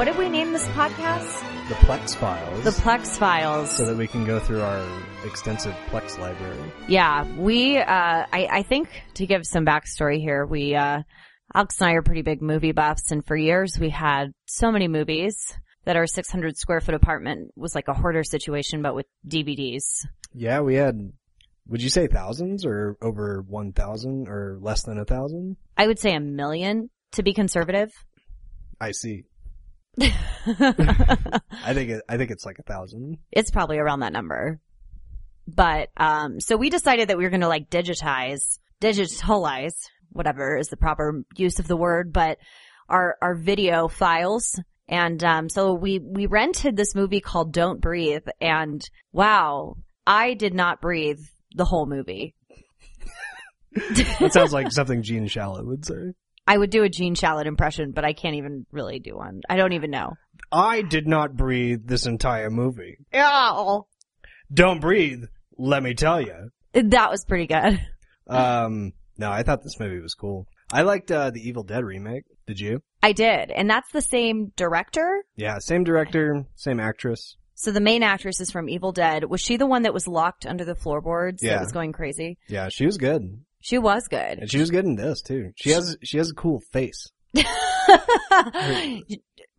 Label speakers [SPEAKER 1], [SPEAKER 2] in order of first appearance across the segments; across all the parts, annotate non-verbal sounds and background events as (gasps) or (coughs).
[SPEAKER 1] what did we name this podcast?
[SPEAKER 2] The Plex Files.
[SPEAKER 1] The Plex Files.
[SPEAKER 2] so that we can go through our extensive Plex library.
[SPEAKER 1] Yeah, we, uh, I, I think to give some backstory here, we, uh, Alex and I are pretty big movie buffs and for years we had so many movies that our 600 square foot apartment was like a hoarder situation, but with DVDs.
[SPEAKER 2] Yeah, we had. Would you say thousands or over one thousand or less than a thousand?
[SPEAKER 1] I would say a million to be conservative.
[SPEAKER 2] I see. (laughs) I think it, I think it's like a thousand.
[SPEAKER 1] it's probably around that number. But um so we decided that we were going to like digitize, digitalize, whatever is the proper use of the word, but our our video files and um so we we rented this movie called Don't Breathe and wow, I did not breathe the whole movie. (laughs)
[SPEAKER 2] That sounds like something Gene Shalit would say.
[SPEAKER 1] I would do a Gene Shalit impression, but I can't even really do one. I don't even know.
[SPEAKER 2] I did not breathe this entire movie.
[SPEAKER 1] Oh,
[SPEAKER 2] Don't breathe. Let me tell you.
[SPEAKER 1] that was pretty good. (laughs)
[SPEAKER 2] Um, no, I thought this movie was cool. I liked uh, the Evil Dead remake. Did you?
[SPEAKER 1] I did. And that's the same director
[SPEAKER 2] Yeah, same director, same actress.
[SPEAKER 1] So the main actress is from Evil Dead. Was she the one that was locked under the floorboards
[SPEAKER 2] Yeah.
[SPEAKER 1] that was going crazy?
[SPEAKER 2] Yeah, she was good,
[SPEAKER 1] She was good.
[SPEAKER 2] and she was good in this too. She has she has a cool face. (laughs)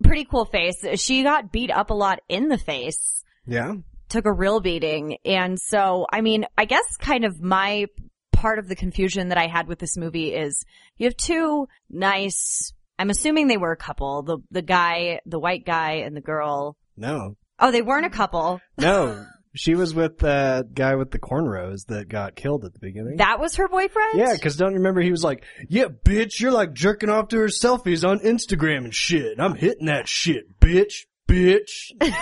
[SPEAKER 1] Pretty cool face. She got beat up a lot in the face.
[SPEAKER 2] Yeah,
[SPEAKER 1] Took a real beating. And so, I mean, I guess kind of my part of the confusion that I had with this movie is you have two nice, I'm assuming they were a couple. The, the guy, the white guy and the girl.
[SPEAKER 2] no,
[SPEAKER 1] Oh, they weren't a couple.
[SPEAKER 2] no. (laughs) She was with the guy with the cornrows that got killed at the beginning.
[SPEAKER 1] That was her boyfriend?
[SPEAKER 2] yeah, because don't you remember he was like, "Yeah, bitch, you're like jerking off to her selfies on Instagram and shit. I'm hitting that shit, bitch, bitch." (laughs)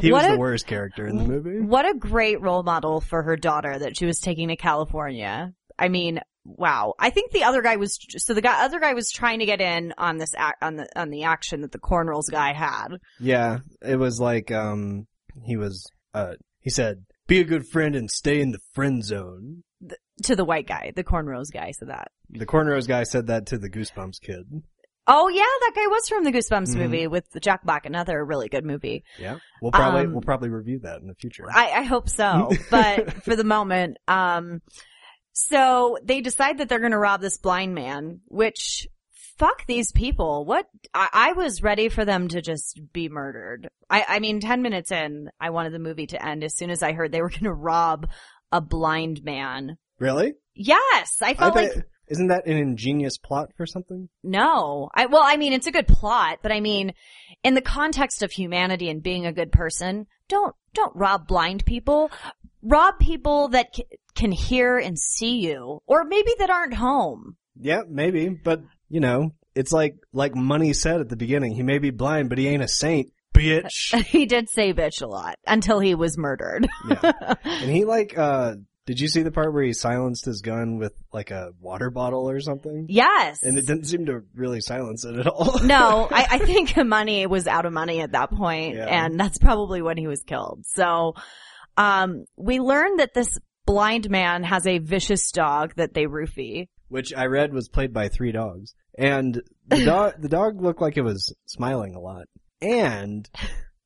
[SPEAKER 2] He was
[SPEAKER 1] a-
[SPEAKER 2] the worst character in the movie.
[SPEAKER 1] What a great role model for her daughter that she was taking to California. I mean, wow. I think the other guy was so the guy other guy was trying to get in on this ac- on the on the action that the cornrows guy had.
[SPEAKER 2] Yeah, it was like um he was uh he said, "Be a good friend and stay in the friend zone."
[SPEAKER 1] To the white guy, the cornrows guy said that.
[SPEAKER 2] The cornrows guy said that to the Goosebumps kid.
[SPEAKER 1] Oh yeah, that guy was from the Goosebumps
[SPEAKER 2] Mhm.
[SPEAKER 1] movie with Jack Black, another really good movie.
[SPEAKER 2] Yeah, we'll probably
[SPEAKER 1] Um,
[SPEAKER 2] we'll probably review that in the future.
[SPEAKER 1] I, I hope so, (laughs) but for the moment, um, so they decide that they're going to rob this blind man, which fuck these people. What I, I was ready for them to just be murdered. I, I mean, ten minutes in, I wanted the movie to end as soon as I heard they were (laughs) going to rob a blind man.
[SPEAKER 2] really?
[SPEAKER 1] Yes, I
[SPEAKER 2] I
[SPEAKER 1] felt
[SPEAKER 2] bet,
[SPEAKER 1] like
[SPEAKER 2] isn't that an ingenious plot for something?
[SPEAKER 1] no. I well, I mean, it's a good plot, but I mean, in the context of humanity and being a good person, don't don't rob blind people. Rob people that c- can hear and see you, or maybe that aren't home.
[SPEAKER 2] Yeah, maybe, but you know, it's like like Money said at the beginning. He may be blind, but he ain't a saint, bitch. (laughs)
[SPEAKER 1] he did say bitch a lot until he was murdered.
[SPEAKER 2] yeah, (laughs) and he like uh. Did you see the part where he silenced his gun with like a water bottle or something?
[SPEAKER 1] yes.
[SPEAKER 2] And it didn't seem to really silence it at all. (laughs)
[SPEAKER 1] no, I, I think money was out of money at that point,
[SPEAKER 2] Yeah.
[SPEAKER 1] and that's probably when he was killed. So, um, we learned that this blind man has a vicious dog that they roofie.
[SPEAKER 2] Which I read was played by three dogs. And the (laughs) dog, the dog looked like it was smiling a lot. And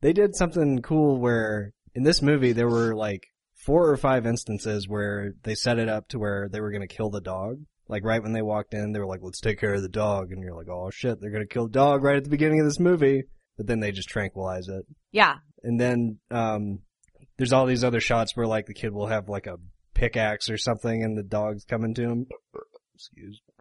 [SPEAKER 2] they did something cool where in this movie there were like four or five instances where they set it up to where they were going to kill the dog. Like right when they walked in, they were like, let's take care of the dog. And you're like, oh shit, they're going to kill the dog right at the beginning of this movie. But then they just tranquilize it.
[SPEAKER 1] Yeah.
[SPEAKER 2] And then, um, there's all these other shots where like the kid will have like a pickaxe or something and the dog's coming to him. (coughs) Excuse me.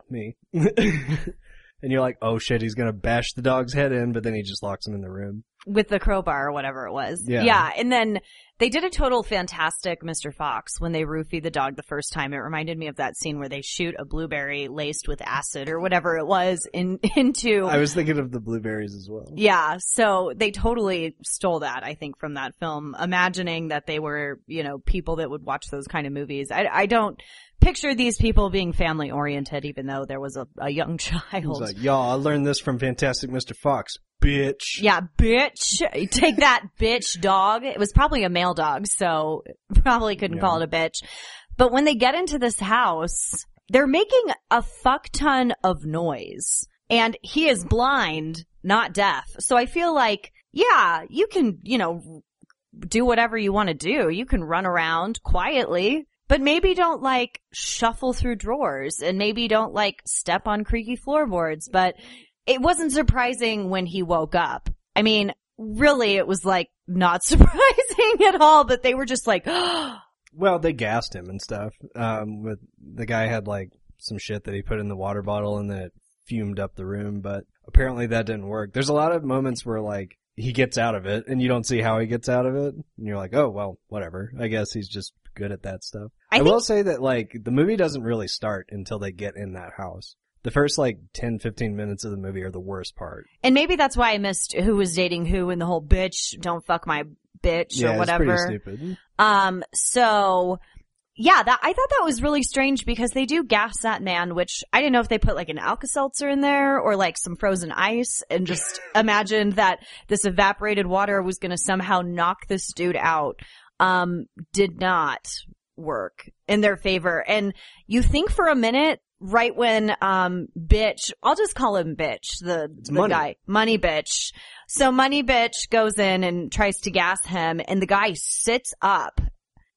[SPEAKER 2] (laughs) and you're like, oh shit, he's gonna bash the dog's head in, but then he just locks him in the room.
[SPEAKER 1] With the crowbar or whatever it was.
[SPEAKER 2] Yeah.
[SPEAKER 1] Yeah. And then they did a total fantastic Mr. Fox when they roofie the dog the first time. It reminded me of that scene where they shoot a blueberry laced with acid or whatever it was in, (laughs) into.
[SPEAKER 2] I was thinking of the blueberries as well.
[SPEAKER 1] yeah. So they totally stole that, I think, from that film, imagining that they were, you know, people that would watch those kind of movies. I, I don't picture these people being family oriented, even though there was a, a young (laughs)
[SPEAKER 2] He's
[SPEAKER 1] child.
[SPEAKER 2] like, y'all, I learned this from Fantastic Mr. Fox, bitch.
[SPEAKER 1] Yeah, bitch. (laughs) Take that, bitch dog. It was probably a male dog, so (laughs) probably couldn't
[SPEAKER 2] Yeah.
[SPEAKER 1] call it a bitch. But when they get into this house, they're making a fuck ton of noise. And he is blind, not deaf. So I feel like, yeah, you can, you know, do whatever you want to do. You can run around quietly, but maybe don't like shuffle through drawers and maybe don't like step on creaky floorboards. But it wasn't surprising when he woke up. I mean, really, it was like not (laughs) surprising at all, but they were just like, (gasps)
[SPEAKER 2] Well, they gassed him and stuff. Um, with the guy had like some shit that he put in the water bottle and then it fumed up the room, but apparently that didn't work. There's a lot of moments where like he gets out of it and you don't see how he gets out of it and you're like, oh well, whatever. I guess he's just good at that stuff.
[SPEAKER 1] I
[SPEAKER 2] I,
[SPEAKER 1] think-
[SPEAKER 2] will say that like the movie doesn't really start until they get in that house. The first like 10, 15 minutes of the movie are the worst part.
[SPEAKER 1] and maybe that's why I missed who was dating who and the whole bitch, don't fuck my bitch
[SPEAKER 2] yeah,
[SPEAKER 1] or whatever.
[SPEAKER 2] it's pretty stupid.
[SPEAKER 1] Um, so yeah, that, I thought that was really strange because they do gas that man, which I didn't know if they put like an Alka-Seltzer in there or like some frozen ice and just (laughs) imagined that this evaporated water was going to somehow knock this dude out. Um, did not work in their favor. And you think for a minute, right when, um, bitch, I'll just call him bitch, the, the
[SPEAKER 2] Money.
[SPEAKER 1] guy, money bitch. So money bitch goes in and tries to gas him and the guy sits up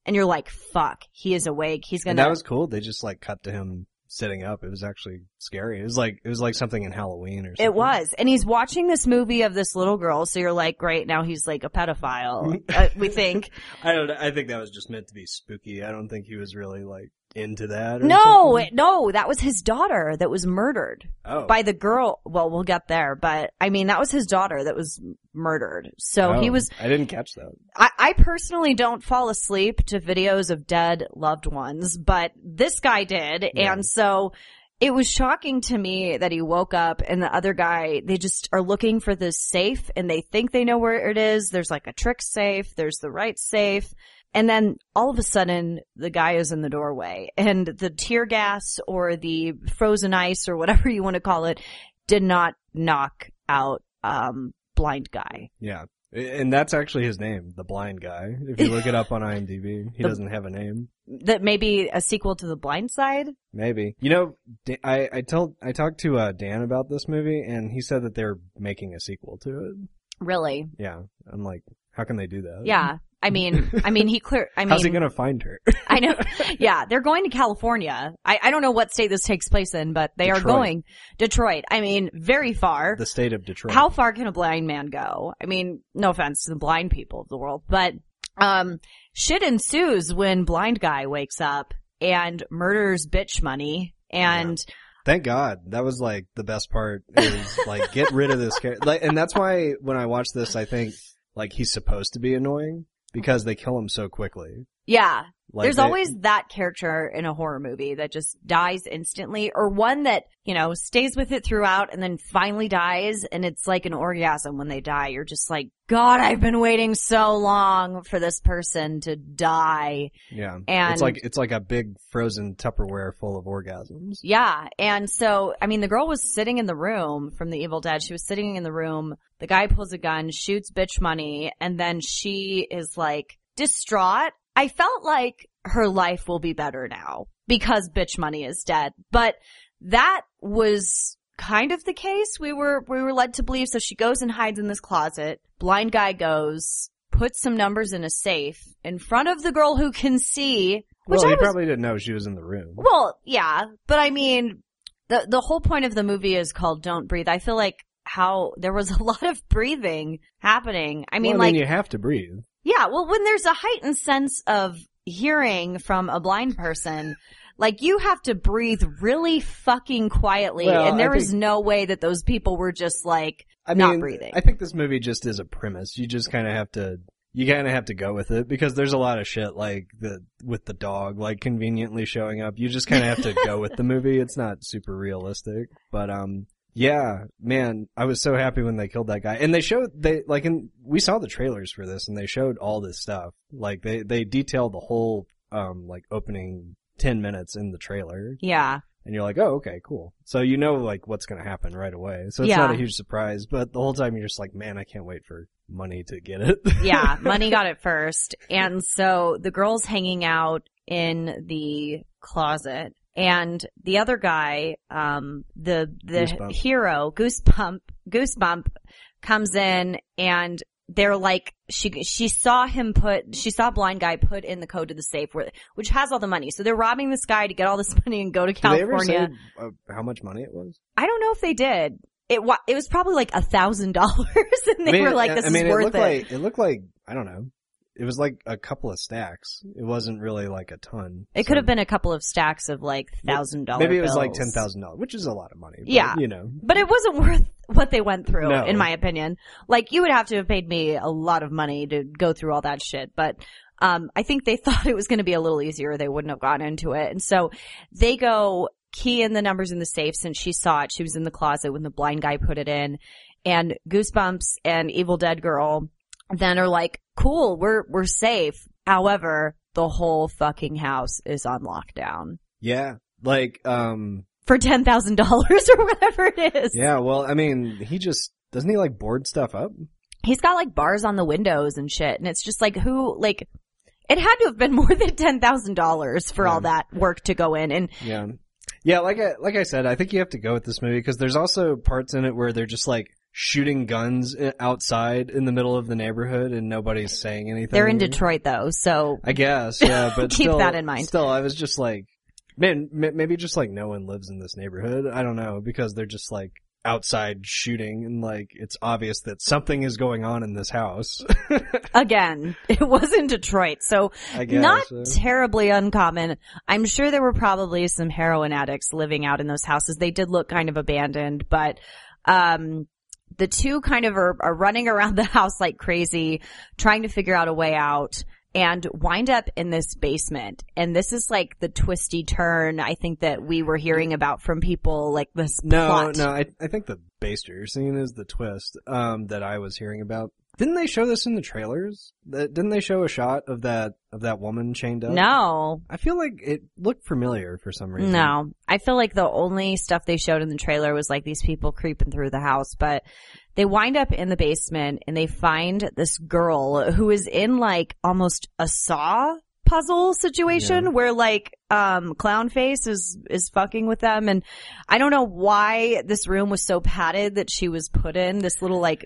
[SPEAKER 1] and you're like, fuck, he is awake. He's gonna,
[SPEAKER 2] that was cool. They just like cut to him sitting up. It was actually scary. It was like, it was like something in Halloween or something.
[SPEAKER 1] it was. And he's watching this movie of this little girl. So you're like, great. Now he's like a pedophile. (laughs) uh, we think.
[SPEAKER 2] I don't. I think that was just meant to be spooky. I don't think he was really like into that. Or
[SPEAKER 1] No,
[SPEAKER 2] something.
[SPEAKER 1] no, that was his daughter that was murdered.
[SPEAKER 2] Oh,
[SPEAKER 1] by the girl. Well, we'll get there, but I mean, that was his daughter that was murdered. So he
[SPEAKER 2] Oh,
[SPEAKER 1] was,
[SPEAKER 2] I didn't catch that.
[SPEAKER 1] I, I personally don't fall asleep to videos of dead loved ones, but this guy did.
[SPEAKER 2] Yeah.
[SPEAKER 1] And so it was shocking to me that he woke up and the other guy, they just are looking for this safe and they think they know where it is. There's like a trick safe. There's the right safe. And then all of a sudden the guy is in the doorway and the tear gas or the frozen ice or whatever (laughs) you want to call it did not knock out, um, blind guy.
[SPEAKER 2] Yeah, and that's actually his name, the blind guy. If you look it up on (laughs) IMDb, he
[SPEAKER 1] The-
[SPEAKER 2] doesn't have a name.
[SPEAKER 1] That may be a sequel to the blind side.
[SPEAKER 2] Maybe. You know, I I told I talked to uh, Dan about this movie, and he said that they're making a sequel to it.
[SPEAKER 1] Really?
[SPEAKER 2] Yeah, I'm like, how can they do that?
[SPEAKER 1] Yeah. I mean, I mean, he clear, I mean, (laughs)
[SPEAKER 2] How's he gonna find her? (laughs)
[SPEAKER 1] I know. Yeah. They're going to California. I, I don't know what state this takes place in, but they are
[SPEAKER 2] Detroit.
[SPEAKER 1] going Detroit. I mean, very far.
[SPEAKER 2] the state of Detroit.
[SPEAKER 1] How far can a blind man go? I mean, no offense to the blind people of the world, but, um, shit ensues when blind guy wakes up and murders bitch money and
[SPEAKER 2] Thank God. That was like the best part is like get rid of this character. Like, and that's why when I watch this, I think like he's supposed to be annoying because they kill him so quickly.
[SPEAKER 1] Yeah,
[SPEAKER 2] Like
[SPEAKER 1] There's
[SPEAKER 2] they-
[SPEAKER 1] always that character in a horror movie that just dies instantly or one that, you know, stays with it throughout and then finally dies and it's like an orgasm when they die. You're just like, God, I've been waiting so long for this person to die.
[SPEAKER 2] yeah.
[SPEAKER 1] and-
[SPEAKER 2] it's like it's like a big frozen Tupperware full of orgasms.
[SPEAKER 1] Yeah. And so, I mean, the girl was sitting in the room from the Evil Dead. She was sitting in the room. The guy pulls a gun, shoots bitch money, and then she is like distraught. I felt like her life will be better now because bitch money is dead. But that was kind of the case we were, we were led to believe. So she goes and hides in this closet. Blind guy goes, puts some numbers in a safe in front of the girl who can see, which
[SPEAKER 2] well,
[SPEAKER 1] I
[SPEAKER 2] he
[SPEAKER 1] was
[SPEAKER 2] probably didn't know she was in the room.
[SPEAKER 1] well, yeah, but I mean, the the whole point of the movie is called "Don't Breathe." I feel like how there was a (laughs) lot of breathing happening. I mean,
[SPEAKER 2] well, I
[SPEAKER 1] like,
[SPEAKER 2] you have to breathe.
[SPEAKER 1] Yeah, well, when there's a heightened sense of hearing from a blind person, like you have to breathe really fucking quietly,
[SPEAKER 2] Well,
[SPEAKER 1] and there
[SPEAKER 2] I
[SPEAKER 1] is no way that those people were just like,
[SPEAKER 2] I
[SPEAKER 1] Not
[SPEAKER 2] mean,
[SPEAKER 1] breathing.
[SPEAKER 2] I think this movie just is a premise. You just kind of have to, you kind of have to go with it because there's a lot of shit like the with the dog like conveniently showing up. You just kind of have to go with the movie. It's not super realistic, but um, yeah, man, I was so happy when they killed that guy, and they showed they like in we saw the trailers for this, and they showed all this stuff. Like they they detailed the whole um like opening ten minutes in the trailer,
[SPEAKER 1] yeah,
[SPEAKER 2] and you're like, oh, okay, cool. So you know like what's gonna happen right away. So it's
[SPEAKER 1] Yeah.
[SPEAKER 2] not a huge surprise, but the whole time you're just like, man, I can't wait for money to get it. (laughs)
[SPEAKER 1] yeah, money got it first. And so the girl's hanging out in the closet and the other guy, um, the the
[SPEAKER 2] Goosebump.
[SPEAKER 1] hero, Goosebump, Goosebump, comes in and they're like she she saw him put she saw blind guy put in the code to the safe where which has all the money. So they're robbing this guy to get all this (laughs) money and go to
[SPEAKER 2] Did they ever
[SPEAKER 1] California.
[SPEAKER 2] say uh, how much money it was?
[SPEAKER 1] I don't know if they did. It wa- it was probably like a thousand dollars, (laughs) and they
[SPEAKER 2] I mean,
[SPEAKER 1] were like, "This
[SPEAKER 2] I mean,
[SPEAKER 1] is worth
[SPEAKER 2] it looked
[SPEAKER 1] it."
[SPEAKER 2] like it looked like I don't know. It was like a couple of stacks. It wasn't really like a ton.
[SPEAKER 1] it
[SPEAKER 2] So
[SPEAKER 1] could have been a couple of stacks of like thousand dollar.
[SPEAKER 2] Maybe it was like ten thousand dollars, which is a lot of money. but,
[SPEAKER 1] Yeah.
[SPEAKER 2] you know.
[SPEAKER 1] but it wasn't worth what they went through,
[SPEAKER 2] No.
[SPEAKER 1] in my opinion. Like you would have to have paid me a lot of money to go through all that shit, but. Um, I think they (laughs) thought it was going to be a little easier. They wouldn't have gotten into it. And so they go key in the numbers in the safe since she saw it. She was in the closet when the blind guy put it in and Goosebumps and Evil Dead Girl then are like, cool, we're, we're safe. However, the whole fucking house is on lockdown
[SPEAKER 2] Yeah, like um,
[SPEAKER 1] for $10,000 (laughs) or whatever it is.
[SPEAKER 2] yeah. Well, I mean, he just doesn't he like board stuff up?
[SPEAKER 1] He's got like bars on the windows and shit. And it's just like, who, like, it had to have been (laughs) more than $10,000 for all that work to go in. And
[SPEAKER 2] Yeah, yeah. Like I like I said, I think you have to go with this movie because there's also parts in it where they're just like shooting guns outside in the middle of the neighborhood and nobody's saying anything.
[SPEAKER 1] they're in Detroit though. So
[SPEAKER 2] I guess, yeah, (laughs) but
[SPEAKER 1] Keep
[SPEAKER 2] still-
[SPEAKER 1] that in mind.
[SPEAKER 2] Still, I was just like, man, m- maybe just like no one lives in this neighborhood. I don't know because they're just like outside shooting and like it's obvious that something is going on in this house. (laughs)
[SPEAKER 1] again, it was in Detroit. So
[SPEAKER 2] guess.
[SPEAKER 1] not
[SPEAKER 2] uh,
[SPEAKER 1] terribly uncommon. I'm sure there were probably some heroin addicts living out in those houses. They did look kind of abandoned, but, um, the two kind of are, are running (laughs) around the house like crazy, trying to figure out a way out and wind up in this basement. And this is like the twisty turn I think that we were hearing about from people like this
[SPEAKER 2] no,
[SPEAKER 1] plot.
[SPEAKER 2] no, I I think the Baster scene is the twist um that I was hearing about. Didn't they show this in the trailers? That didn't they show a shot of that of that woman chained up?
[SPEAKER 1] No,
[SPEAKER 2] I feel like it looked familiar for some reason.
[SPEAKER 1] No, I feel like the only stuff they showed in the trailer was like these people creeping through the house, but they wind up in the basement and they find this girl who is in like almost a saw puzzle situation
[SPEAKER 2] Yeah.
[SPEAKER 1] where like um clown face is is fucking with them and I don't know why this room was so padded that she was put in this little like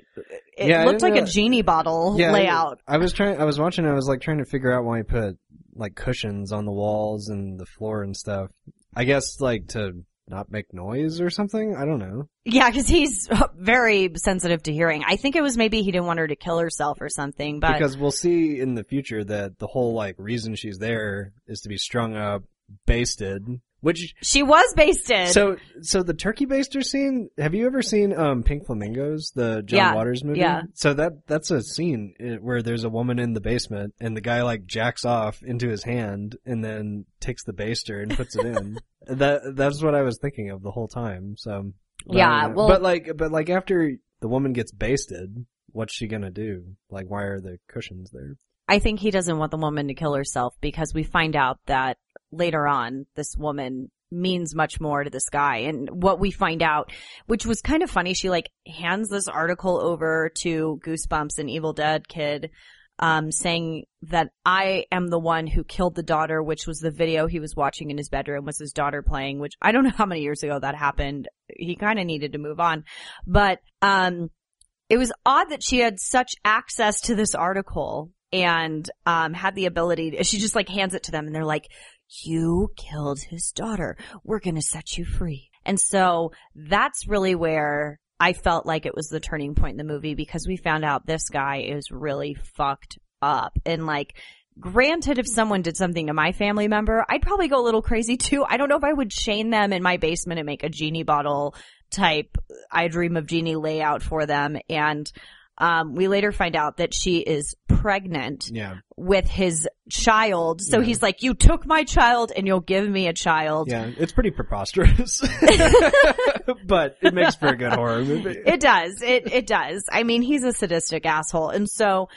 [SPEAKER 1] it
[SPEAKER 2] Yeah,
[SPEAKER 1] looked like
[SPEAKER 2] didn't
[SPEAKER 1] a genie bottle
[SPEAKER 2] Yeah, I-
[SPEAKER 1] layout.
[SPEAKER 2] I was trying. I was watching. I was like trying to figure out why he put like cushions on the walls and the floor and stuff. I guess like to not make noise or something. I don't know.
[SPEAKER 1] Yeah, because he's (laughs) very sensitive to hearing. I think it was maybe he didn't want her to kill herself or something, but
[SPEAKER 2] because we'll see in the future that the whole like reason she's there is to be strung up, basted. Which
[SPEAKER 1] she was basted.
[SPEAKER 2] so so the turkey baster scene. Have you ever seen um Pink Flamingos, the John
[SPEAKER 1] Yeah,
[SPEAKER 2] Waters movie?
[SPEAKER 1] yeah.
[SPEAKER 2] So that that's a scene uh, where there's a woman in the basement and the guy like jacks off into his hand and then takes the baster and puts it in. (laughs) that that's what I was thinking of the whole time. So
[SPEAKER 1] Yeah, well-
[SPEAKER 2] but like but like after the woman gets basted, what's she gonna do? Like why are the cushions there?
[SPEAKER 1] I think he doesn't want the woman to kill herself because we find out that later on this woman means much more to this guy. And what we find out, which was kind of funny, she like hands this article over to Goosebumps and Evil Dead Kid, um, saying that I am the one who killed the daughter, which was the video he was watching in his bedroom was his daughter playing, which I don't know how many years ago that happened. He kind of needed to move on, but, um, it was odd that she had such access to this article and um had the ability to, she just like hands it to them and they're like you killed his daughter. We're to set you free. And so that's really where i felt like it was the turning point in the movie because we found out this guy is really fucked up. And like granted if someone did something to my family member i'd probably go a little crazy too. I don't know if i would chain them in my basement and make a genie bottle type I Dream of Jeannie layout for them. And um, we later find out that she is pregnant
[SPEAKER 2] Yeah.
[SPEAKER 1] with his child. So
[SPEAKER 2] Yeah.
[SPEAKER 1] he's like, you took my child and you'll give me a child.
[SPEAKER 2] Yeah, it's pretty preposterous, (laughs) but it makes for a good horror movie.
[SPEAKER 1] It does. It it does. I mean, he's a sadistic asshole. And so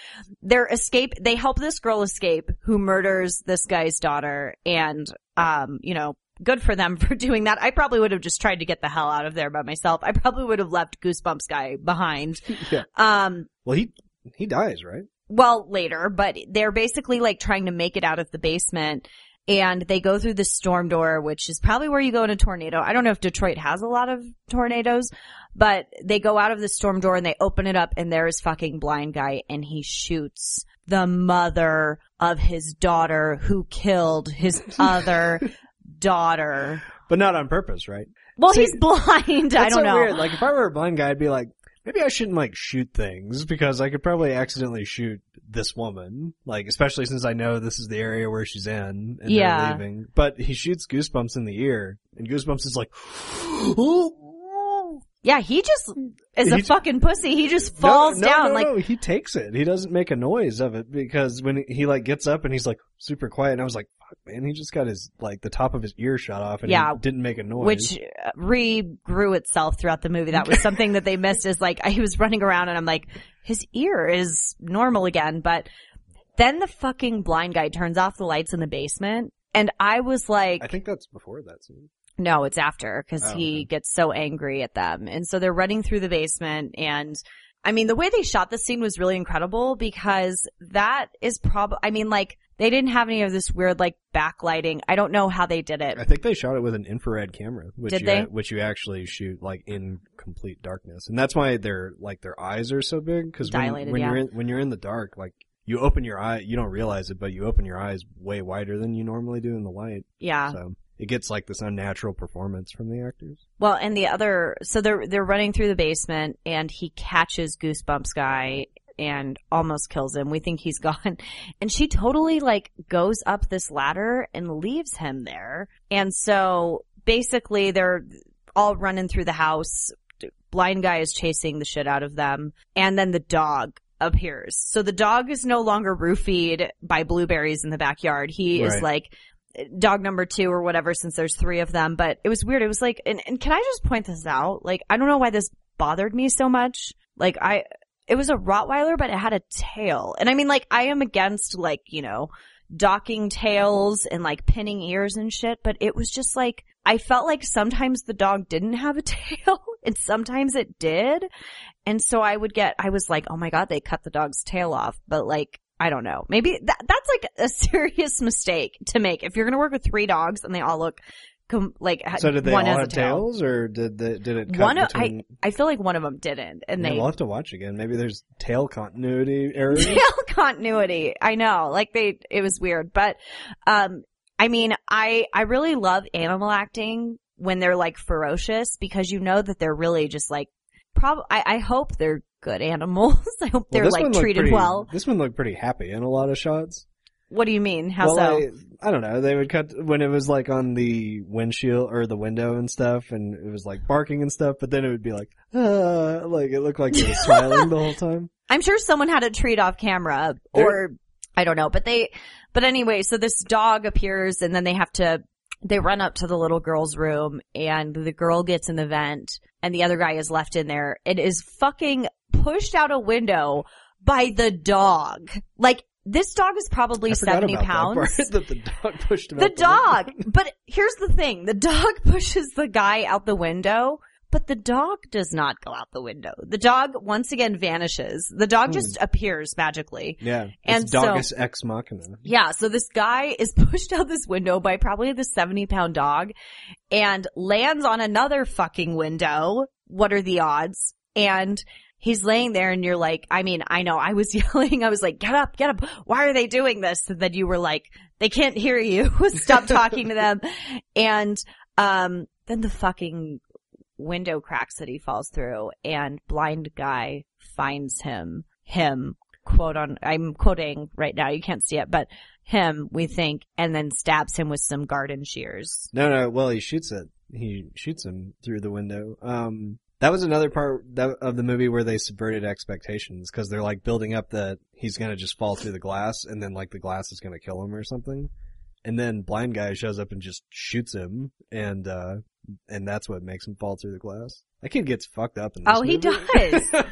[SPEAKER 1] their escape they help this girl escape who murders this guy's daughter and um, you know, good for them (laughs) for doing that. I probably would have just tried to get the hell out of there by myself. I probably would have left Goosebumps guy behind. (laughs)
[SPEAKER 2] Yeah.
[SPEAKER 1] Um
[SPEAKER 2] Well, he he dies, right?
[SPEAKER 1] well later, but they're basically like trying to make it out of the basement and they go through the storm door, which is probably where you go in a tornado. I don't know if Detroit has a lot of tornadoes, but they go out of the storm door and they open it up and there is fucking blind guy and he shoots the mother of his daughter who killed his (laughs) other daughter.
[SPEAKER 2] But not on purpose, right?
[SPEAKER 1] Well, he's blind. I don't
[SPEAKER 2] so
[SPEAKER 1] know.
[SPEAKER 2] Weird. Like if I were a blind guy, I'd be like, maybe I shouldn't like shoot things because I could probably accidentally shoot this woman. Like especially since I know this is the area where she's in and
[SPEAKER 1] Yeah.
[SPEAKER 2] they're leaving. But he shoots Goosebumps in the ear, and Goosebumps is like, (gasps)
[SPEAKER 1] Yeah, he just is
[SPEAKER 2] He
[SPEAKER 1] a
[SPEAKER 2] ju-
[SPEAKER 1] fucking pussy. He just falls
[SPEAKER 2] no, no,
[SPEAKER 1] down
[SPEAKER 2] no,
[SPEAKER 1] like
[SPEAKER 2] no, he takes it. He doesn't make a noise of it because when he, he like gets up and he's like super quiet, and I was like, fuck, man, he just got his like the top of his ear shot off and
[SPEAKER 1] Yeah.
[SPEAKER 2] he didn't make a noise.
[SPEAKER 1] which uh, regrew itself throughout the movie. That was (laughs) something that they missed is like, he was running around and I'm like, his ear is normal again, but then the fucking blind guy turns off the lights in the basement and I was like,
[SPEAKER 2] I think that's before that scene.
[SPEAKER 1] No, it's after because
[SPEAKER 2] Oh,
[SPEAKER 1] he
[SPEAKER 2] okay.
[SPEAKER 1] gets so angry at them. And so they're running through the basement and I mean, the way they shot this scene was really incredible because that is probably, I mean, like, they didn't have any of this weird, like, backlighting. I don't know how they did it.
[SPEAKER 2] I think they shot it with an infrared camera, which
[SPEAKER 1] Did
[SPEAKER 2] you
[SPEAKER 1] they?
[SPEAKER 2] which you actually shoot like in complete darkness, and that's why their like their eyes are so big because when,
[SPEAKER 1] Dilated,
[SPEAKER 2] when
[SPEAKER 1] yeah.
[SPEAKER 2] you're in, when you're in the dark, like you open your eye, you don't realize it, but you open your eyes way wider than you normally do in the light,
[SPEAKER 1] Yeah.
[SPEAKER 2] so it gets like this unnatural performance from the actors.
[SPEAKER 1] Well, and the other, so they're, they're running through the basement and he catches Goosebumps guy and almost kills him. We think he's (laughs) gone. And she totally like goes up this ladder and leaves him there. And so basically they're all running through the house. Blind guy is chasing the shit out of them. And then the dog appears. So the dog is no longer roofied by blueberries in the backyard. He is like dog number two or whatever since there's three of them. But it was weird. It was like, and, and can I just point this out? Like, I don't know why this bothered me so much. Like, I, it was a Rottweiler, but it had a tail. And I mean, like, I am against like, you know, docking tails and like pinning ears and shit, but it was just like, I felt like sometimes the dog didn't have a (laughs) tail and sometimes it did. And so I would get, I was like, oh my God, they cut the dog's tail off. But like, I don't know. Maybe that, that's like a (laughs) serious mistake to make. If you're going to work with three dogs and they all look com- like
[SPEAKER 2] So did they
[SPEAKER 1] one
[SPEAKER 2] all
[SPEAKER 1] has
[SPEAKER 2] have
[SPEAKER 1] a tail.
[SPEAKER 2] tails, or did the, did it cut
[SPEAKER 1] One of,
[SPEAKER 2] between?
[SPEAKER 1] I, I feel like one of them didn't and
[SPEAKER 2] Yeah,
[SPEAKER 1] they,
[SPEAKER 2] we'll have to watch again. Maybe there's tail continuity errors. (laughs)
[SPEAKER 1] tail continuity. I know, like they, it was weird, but, um, I mean, I, I really love animal acting when they're like ferocious because you know that they're really just like, prob, I, I hope they're good animals. (laughs) I hope
[SPEAKER 2] Well,
[SPEAKER 1] they're like treated
[SPEAKER 2] pretty-
[SPEAKER 1] well.
[SPEAKER 2] This one looked pretty happy in a lot of shots.
[SPEAKER 1] What do you mean? How
[SPEAKER 2] well,
[SPEAKER 1] so?
[SPEAKER 2] I, I don't know. They would cut when it was like on the windshield or the window and stuff, and it was like barking and stuff. But then it would be like, ah, (laughs) like it looked like it was smiling the whole time. (laughs)
[SPEAKER 1] I'm sure someone had a treat off camera or I don't know, but they, but anyway, so this dog appears and then they have to, they run up to the little girl's room and the girl gets in the vent and the other guy is left in there. It is fucking pushed out a window by the dog. Like this dog is probably
[SPEAKER 2] I
[SPEAKER 1] 70
[SPEAKER 2] about that
[SPEAKER 1] pounds.
[SPEAKER 2] part, (laughs) that the dog pushed him
[SPEAKER 1] The dog.
[SPEAKER 2] window.
[SPEAKER 1] but here's the thing. The dog (laughs) pushes the guy out the window, but the dog does not go out the window. The dog once again vanishes. The dog
[SPEAKER 2] Hmm.
[SPEAKER 1] just appears magically.
[SPEAKER 2] Yeah,
[SPEAKER 1] And
[SPEAKER 2] it's
[SPEAKER 1] so-
[SPEAKER 2] ex machina.
[SPEAKER 1] Yeah, so this guy is (laughs) pushed out this window by probably the 70 pound dog and lands on another fucking window. What are the odds? And he's laying there and you're like, I mean, I know I was (laughs) yelling. I was like, get up, get up. Why are they doing this? And then you were like, they can't hear you. (laughs) Stop talking to them. And, um, then the fucking window cracks that he falls through and blind guy finds him, him, quote on, I'm quoting right now. You can't see it, but him, we think, and then stabs him with some garden shears.
[SPEAKER 2] No, no. Well, he shoots it. He shoots him through the window. Um, that was another part of the movie where they subverted expectations because they're like building up that he's gonna just fall through the glass and then like the glass is gonna kill him or something. And then blind guy shows up and just shoots him and, uh, and that's what makes him fall through the glass. That kid gets fucked up in this
[SPEAKER 1] Oh, he
[SPEAKER 2] movie.
[SPEAKER 1] does. (laughs)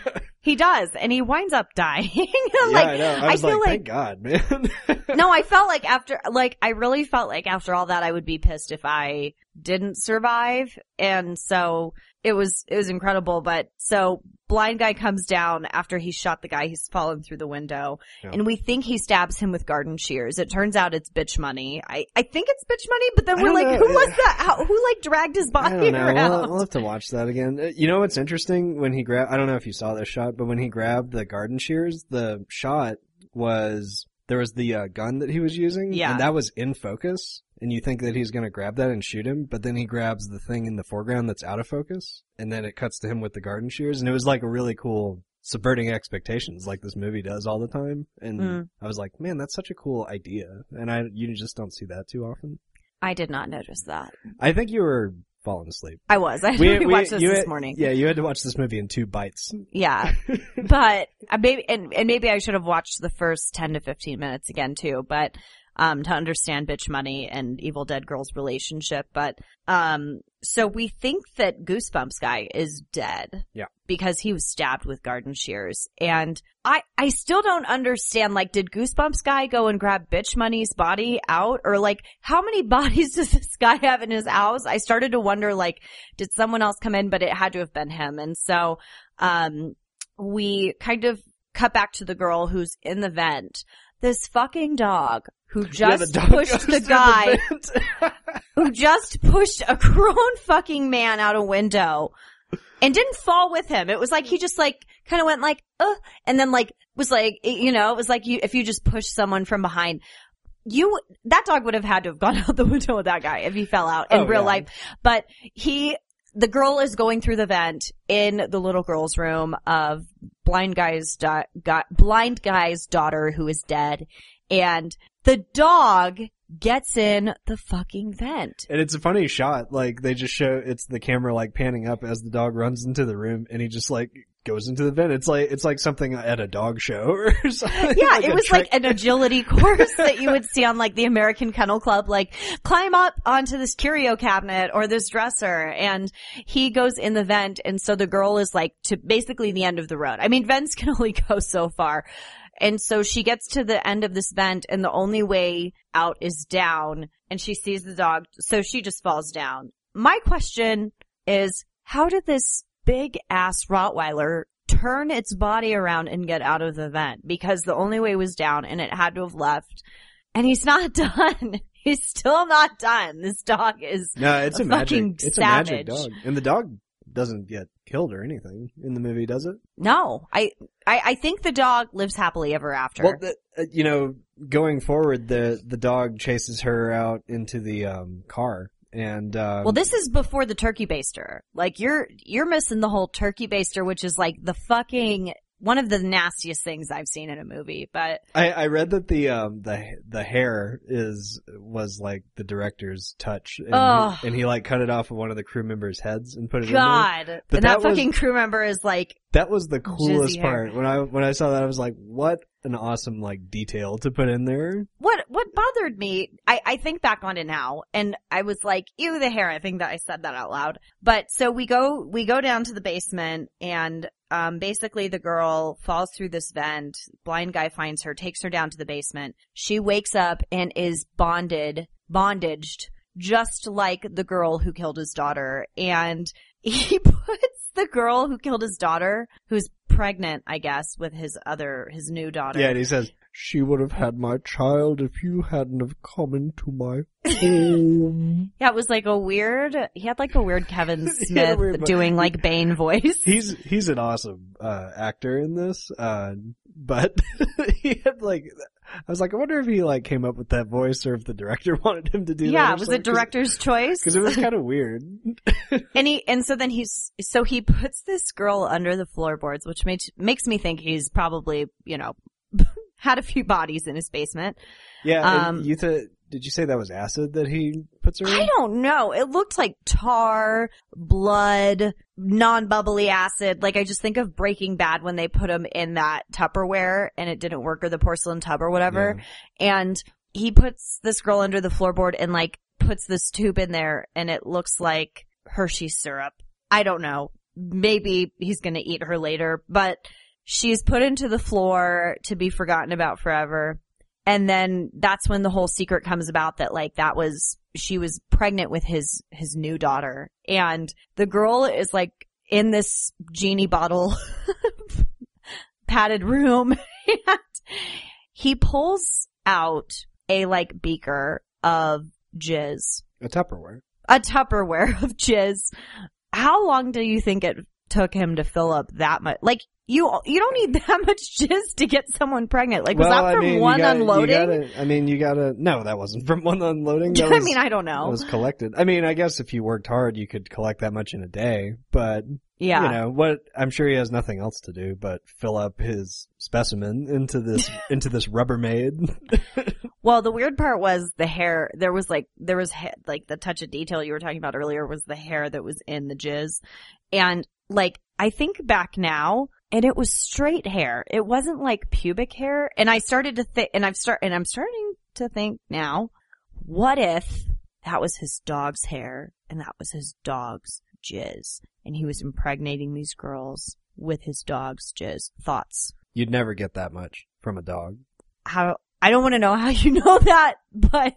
[SPEAKER 1] He does, and he winds up dying. (laughs)
[SPEAKER 2] yeah,
[SPEAKER 1] like,
[SPEAKER 2] I know. I
[SPEAKER 1] I feel
[SPEAKER 2] like,
[SPEAKER 1] like-
[SPEAKER 2] thank God, man.
[SPEAKER 1] no, I felt like after, like, I really felt like after all that, I would be pissed if I didn't survive. And so it was, it was incredible. But so blind guy comes down after he shot the guy. He's fallen through the window
[SPEAKER 2] Yeah.
[SPEAKER 1] and we think he stabs him with garden shears. It turns out it's bitch money. I, I think it's bitch money, but then we're like,
[SPEAKER 2] know.
[SPEAKER 1] who was that? How, who like dragged his
[SPEAKER 2] I
[SPEAKER 1] body
[SPEAKER 2] don't know.
[SPEAKER 1] around?
[SPEAKER 2] We'll, we'll have to watch that again. Uh, You know what's interesting? When he grabbed, I don't know if you saw this shot, but when he grabbed the garden shears, the shot was there was the uh, gun that he was using,
[SPEAKER 1] Yeah.
[SPEAKER 2] and that was in focus. And you think that he's going to grab that and shoot him, but then he grabs the thing in the foreground that's out of focus, and then it cuts to him with the garden shears, and it was like a really cool subverting expectations, like this movie does all the time. And
[SPEAKER 1] Mm.
[SPEAKER 2] I was like, man, that's such a cool idea, and I you just don't see that too often.
[SPEAKER 1] I did not notice that.
[SPEAKER 2] I think you were falling asleep.
[SPEAKER 1] I was. (laughs) I we, watched this
[SPEAKER 2] you
[SPEAKER 1] this
[SPEAKER 2] had-
[SPEAKER 1] morning.
[SPEAKER 2] Yeah, you had to watch this movie in two bites.
[SPEAKER 1] Yeah. (laughs) but maybe and, and maybe I should have watched the first 10 to 15 minutes again too, but um to understand bitch money and Evil Dead Girl's relationship, but um so we think that Goosebumps guy is dead.
[SPEAKER 2] Yeah.
[SPEAKER 1] Because he was stabbed with garden shears. And I I still don't understand like did Goosebumps guy go and grab bitch money's body out or like how many (laughs) bodies does this guy have in his house? I started to wonder like did someone else come in but it had to have been him. And so um, we kind of cut back to the girl who's in the vent. This fucking dog who (laughs)
[SPEAKER 2] Yeah,
[SPEAKER 1] just
[SPEAKER 2] the dog
[SPEAKER 1] pushed the guy,
[SPEAKER 2] vent. (laughs)
[SPEAKER 1] who just pushed a grown fucking man out a window and didn't fall with him. It was like he just like kind of went like, uh, and then like was like, you know, it was like you, if you just push someone from behind, you, that dog would have had to have gone (laughs) out the window with that guy if he fell out in
[SPEAKER 2] Oh,
[SPEAKER 1] real
[SPEAKER 2] yeah.
[SPEAKER 1] life. But he, the girl is going through the vent in the little girl's room of blind guy's da- got blind guy's daughter who is dead and the dog gets in the fucking vent.
[SPEAKER 2] and it's a funny shot. Like they just show it's the camera like panning up as the dog runs into the room, and he just like goes into the vent. It's like it's like something at a dog show (laughs) or something.
[SPEAKER 1] Yeah,
[SPEAKER 2] like
[SPEAKER 1] it was
[SPEAKER 2] trick.
[SPEAKER 1] like an agility (laughs) course that you would see on like the American Kennel Club, like climb up onto this curio cabinet or this dresser and he goes in the vent and so the girl is like to basically the end of the road. I mean, vents (laughs) can only go so far. And so she gets to the end of this vent and the only way out is down and she sees the dog. So she just falls down. My question is, how did this big ass Rottweiler turn its body around and get out of the vent? Because the only way was down and it had to have left. And he's not (laughs) done. He's still not done. This dog is,
[SPEAKER 2] no, it's a,
[SPEAKER 1] a
[SPEAKER 2] magic.
[SPEAKER 1] fucking
[SPEAKER 2] It's a magic
[SPEAKER 1] savage.
[SPEAKER 2] dog, and the dog doesn't get killed or anything in the movie, does it?
[SPEAKER 1] no, I, I, I think the dog lives happily ever after.
[SPEAKER 2] Well, the, uh, you know, going forward, the the dog chases her out into the um, car, and um,
[SPEAKER 1] Well, this is before the turkey baster. Like you're you're missing the whole turkey baster, which is like the fucking one of the nastiest things I've seen in a movie. But
[SPEAKER 2] I, I read that the um the the hair is was like the director's touch, and,
[SPEAKER 1] Ugh.
[SPEAKER 2] he, and he like cut it off of one of the crew members' heads and put it in there.
[SPEAKER 1] God,
[SPEAKER 2] But
[SPEAKER 1] and that,
[SPEAKER 2] that was-
[SPEAKER 1] fucking crew member is like,
[SPEAKER 2] That was the coolest
[SPEAKER 1] hair.
[SPEAKER 2] part. When I when I saw that, I was like, "What an awesome like detail to put in there."
[SPEAKER 1] what what bothered me? I I think back on it now, and I was like, ew, the hair. I think that I said that out loud. But so we go we go down to the basement, and um basically the girl falls through this vent. Blind guy finds her, takes her down to the basement. She wakes up and is bonded, bondaged, just like the girl who killed his daughter. And (laughs) he puts the girl who killed his daughter, who's pregnant, I guess, with his other, his new daughter.
[SPEAKER 2] Yeah, and he says, "She would have had my child if you hadn't have come into my (laughs) home."
[SPEAKER 1] Yeah, it was like a weird, he had like a weird Kevin (laughs)
[SPEAKER 2] He had
[SPEAKER 1] Smith
[SPEAKER 2] weird
[SPEAKER 1] doing like Bane (laughs) voice.
[SPEAKER 2] he's he's an awesome uh actor in this, uh, but he had like. I was like, I wonder if he like came up with that voice or if the director wanted him to do that.
[SPEAKER 1] Yeah,
[SPEAKER 2] or
[SPEAKER 1] was
[SPEAKER 2] something,
[SPEAKER 1] it director's choice?
[SPEAKER 2] Because it was kind of weird.
[SPEAKER 1] And he, and so then he's, so he puts this girl under the floorboards, which makes, makes me think he's probably, you know, had a few bodies in his basement.
[SPEAKER 2] Yeah,
[SPEAKER 1] Um,
[SPEAKER 2] th- did you say that was acid that he puts her in?
[SPEAKER 1] I don't know. It looked like tar, blood, non-bubbly acid. Like I just think of Breaking Bad when they put him in that Tupperware and it didn't work or the porcelain tub or whatever. And he puts this girl under the floorboard and like puts this tube in there and it looks like Hershey syrup. I don't know. Maybe he's gonna eat her later, but she's put into the floor to be forgotten about forever. and then that's when the whole secret comes about that like that was she was pregnant with his his new daughter and the girl is like in this genie bottle (laughs) padded room (laughs) and he pulls out a like beaker of jizz
[SPEAKER 2] A Tupperware.
[SPEAKER 1] a tupperware of jizz how long do you think it took him to fill up that much like you you don't need (laughs) that much jizz to get someone pregnant like was
[SPEAKER 2] well,
[SPEAKER 1] that from
[SPEAKER 2] I mean,
[SPEAKER 1] one
[SPEAKER 2] gotta,
[SPEAKER 1] unloading
[SPEAKER 2] gotta, I mean, you gotta. No, that wasn't (laughs) from one unloading. (laughs) That
[SPEAKER 1] I
[SPEAKER 2] was,
[SPEAKER 1] mean, I don't know.
[SPEAKER 2] was collected. I mean, I guess if you worked hard, you could collect that much in a day. But
[SPEAKER 1] yeah.
[SPEAKER 2] you know what? I'm sure he has nothing else to do but fill up his specimen into this into this Rubbermaid.
[SPEAKER 1] Well, the weird part was the hair. There was like, there was like the touch of detail you were talking about earlier was the hair that was in the jizz. And like, I think back now and it was straight hair. It wasn't like pubic hair. And I started to think, and I've start, and I'm starting to think now, what if that was his dog's hair and that was his dog's jizz and he was impregnating these girls with his dog's jizz? Thoughts?
[SPEAKER 2] You'd never get that much from a dog.
[SPEAKER 1] how I don't want to know how (laughs) you know that, but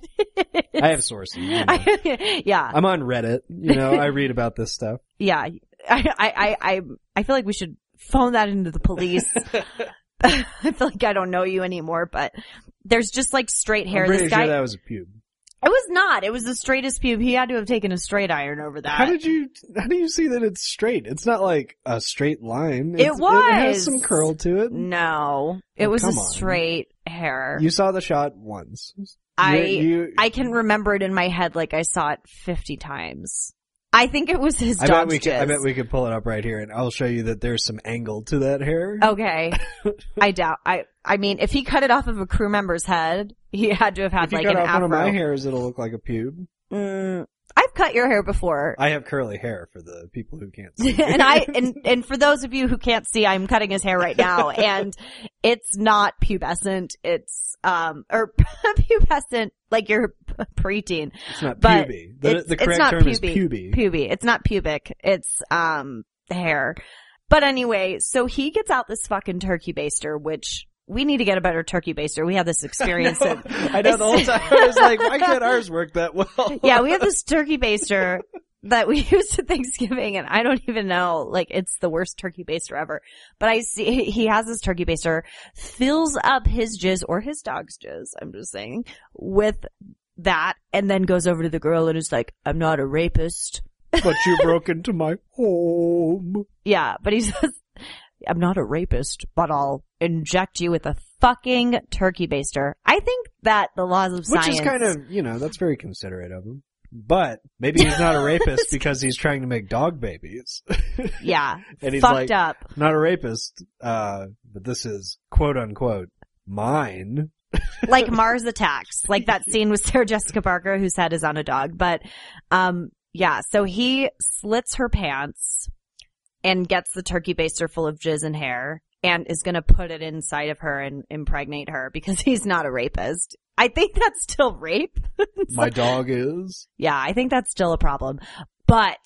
[SPEAKER 2] I have sources. you (laughs) know. (laughs)
[SPEAKER 1] Yeah,
[SPEAKER 2] I'm on Reddit. You know, I read about this stuff.
[SPEAKER 1] yeah. I, I, I, I, I feel like we should phone that into the police. (laughs) (laughs) I feel like I don't know you anymore, but there's just like straight hair.
[SPEAKER 2] I'm pretty
[SPEAKER 1] This guy,
[SPEAKER 2] sure that was a pube.
[SPEAKER 1] it was not. It was the straightest pube. He had to have taken a straight iron over that.
[SPEAKER 2] How did you? How do you see that it's straight? It's not like a straight line.
[SPEAKER 1] It
[SPEAKER 2] It's- It has
[SPEAKER 1] was.
[SPEAKER 2] some curl to it.
[SPEAKER 1] no, it
[SPEAKER 2] Oh,
[SPEAKER 1] was a
[SPEAKER 2] on.
[SPEAKER 1] straight hair.
[SPEAKER 2] You saw the shot once.
[SPEAKER 1] I,
[SPEAKER 2] You- you-
[SPEAKER 1] I can remember it in my head like I saw it 50 times. I think it was his
[SPEAKER 2] I bet we could. I bet we could pull it up right here, and I'll show you that there's some angle to that hair.
[SPEAKER 1] Okay. (laughs) I doubt. I. I mean, if he cut it off of a crew member's head, he had to have had
[SPEAKER 2] if you
[SPEAKER 1] like
[SPEAKER 2] cut
[SPEAKER 1] an
[SPEAKER 2] off one of my hairs, it'll look like a pube.
[SPEAKER 1] Mm, cut your hair before,
[SPEAKER 2] I have curly hair for the people who can't see. (laughs)
[SPEAKER 1] and I (laughs) and and for those of you who can't see, I'm cutting his hair right now, (laughs) and it's not pubescent. It's um or pubescent like you're preteen.
[SPEAKER 2] It's not
[SPEAKER 1] But
[SPEAKER 2] puby. The,
[SPEAKER 1] it's-
[SPEAKER 2] the
[SPEAKER 1] it's
[SPEAKER 2] correct
[SPEAKER 1] not
[SPEAKER 2] term is
[SPEAKER 1] puby.
[SPEAKER 2] puby.
[SPEAKER 1] puby. It's not pubic. It's um hair. But anyway, so he gets out this fucking turkey baster, which we need to get a better turkey baster. We have this (laughs) experience.
[SPEAKER 2] I know, I know the whole time I was like, why (laughs) can't ours work that well?
[SPEAKER 1] yeah, we have this turkey baster that we (laughs) use at Thanksgiving and I don't even know, like it's the worst turkey baster ever. But I see he has this turkey baster, fills up his jizz or his dog's jizz, I'm just saying, with that and then goes over to the girl and is like, I'm not a rapist.
[SPEAKER 2] but you broke into my home.
[SPEAKER 1] Yeah, but he says, I'm not a rapist, but I'll inject you with a fucking turkey baster. I think that the laws of
[SPEAKER 2] Which
[SPEAKER 1] science.
[SPEAKER 2] is kind of, you know, that's very considerate of him. But maybe he's not a (laughs) rapist because he's trying to make dog babies. (laughs)
[SPEAKER 1] yeah,
[SPEAKER 2] and he's
[SPEAKER 1] fucked
[SPEAKER 2] like,
[SPEAKER 1] up.
[SPEAKER 2] not a rapist, uh, but this is quote unquote mine. (laughs)
[SPEAKER 1] like Mars Attacks, like that scene with Sarah Jessica Parker whose head is on a dog. But, um, yeah, so he slits her pants and gets the turkey baster full of jizz and hair and is gonna put it inside of her and impregnate her because (laughs) he's not a rapist. I think that's still rape. (laughs)
[SPEAKER 2] My dog is.
[SPEAKER 1] yeah, I think that's still a problem. But,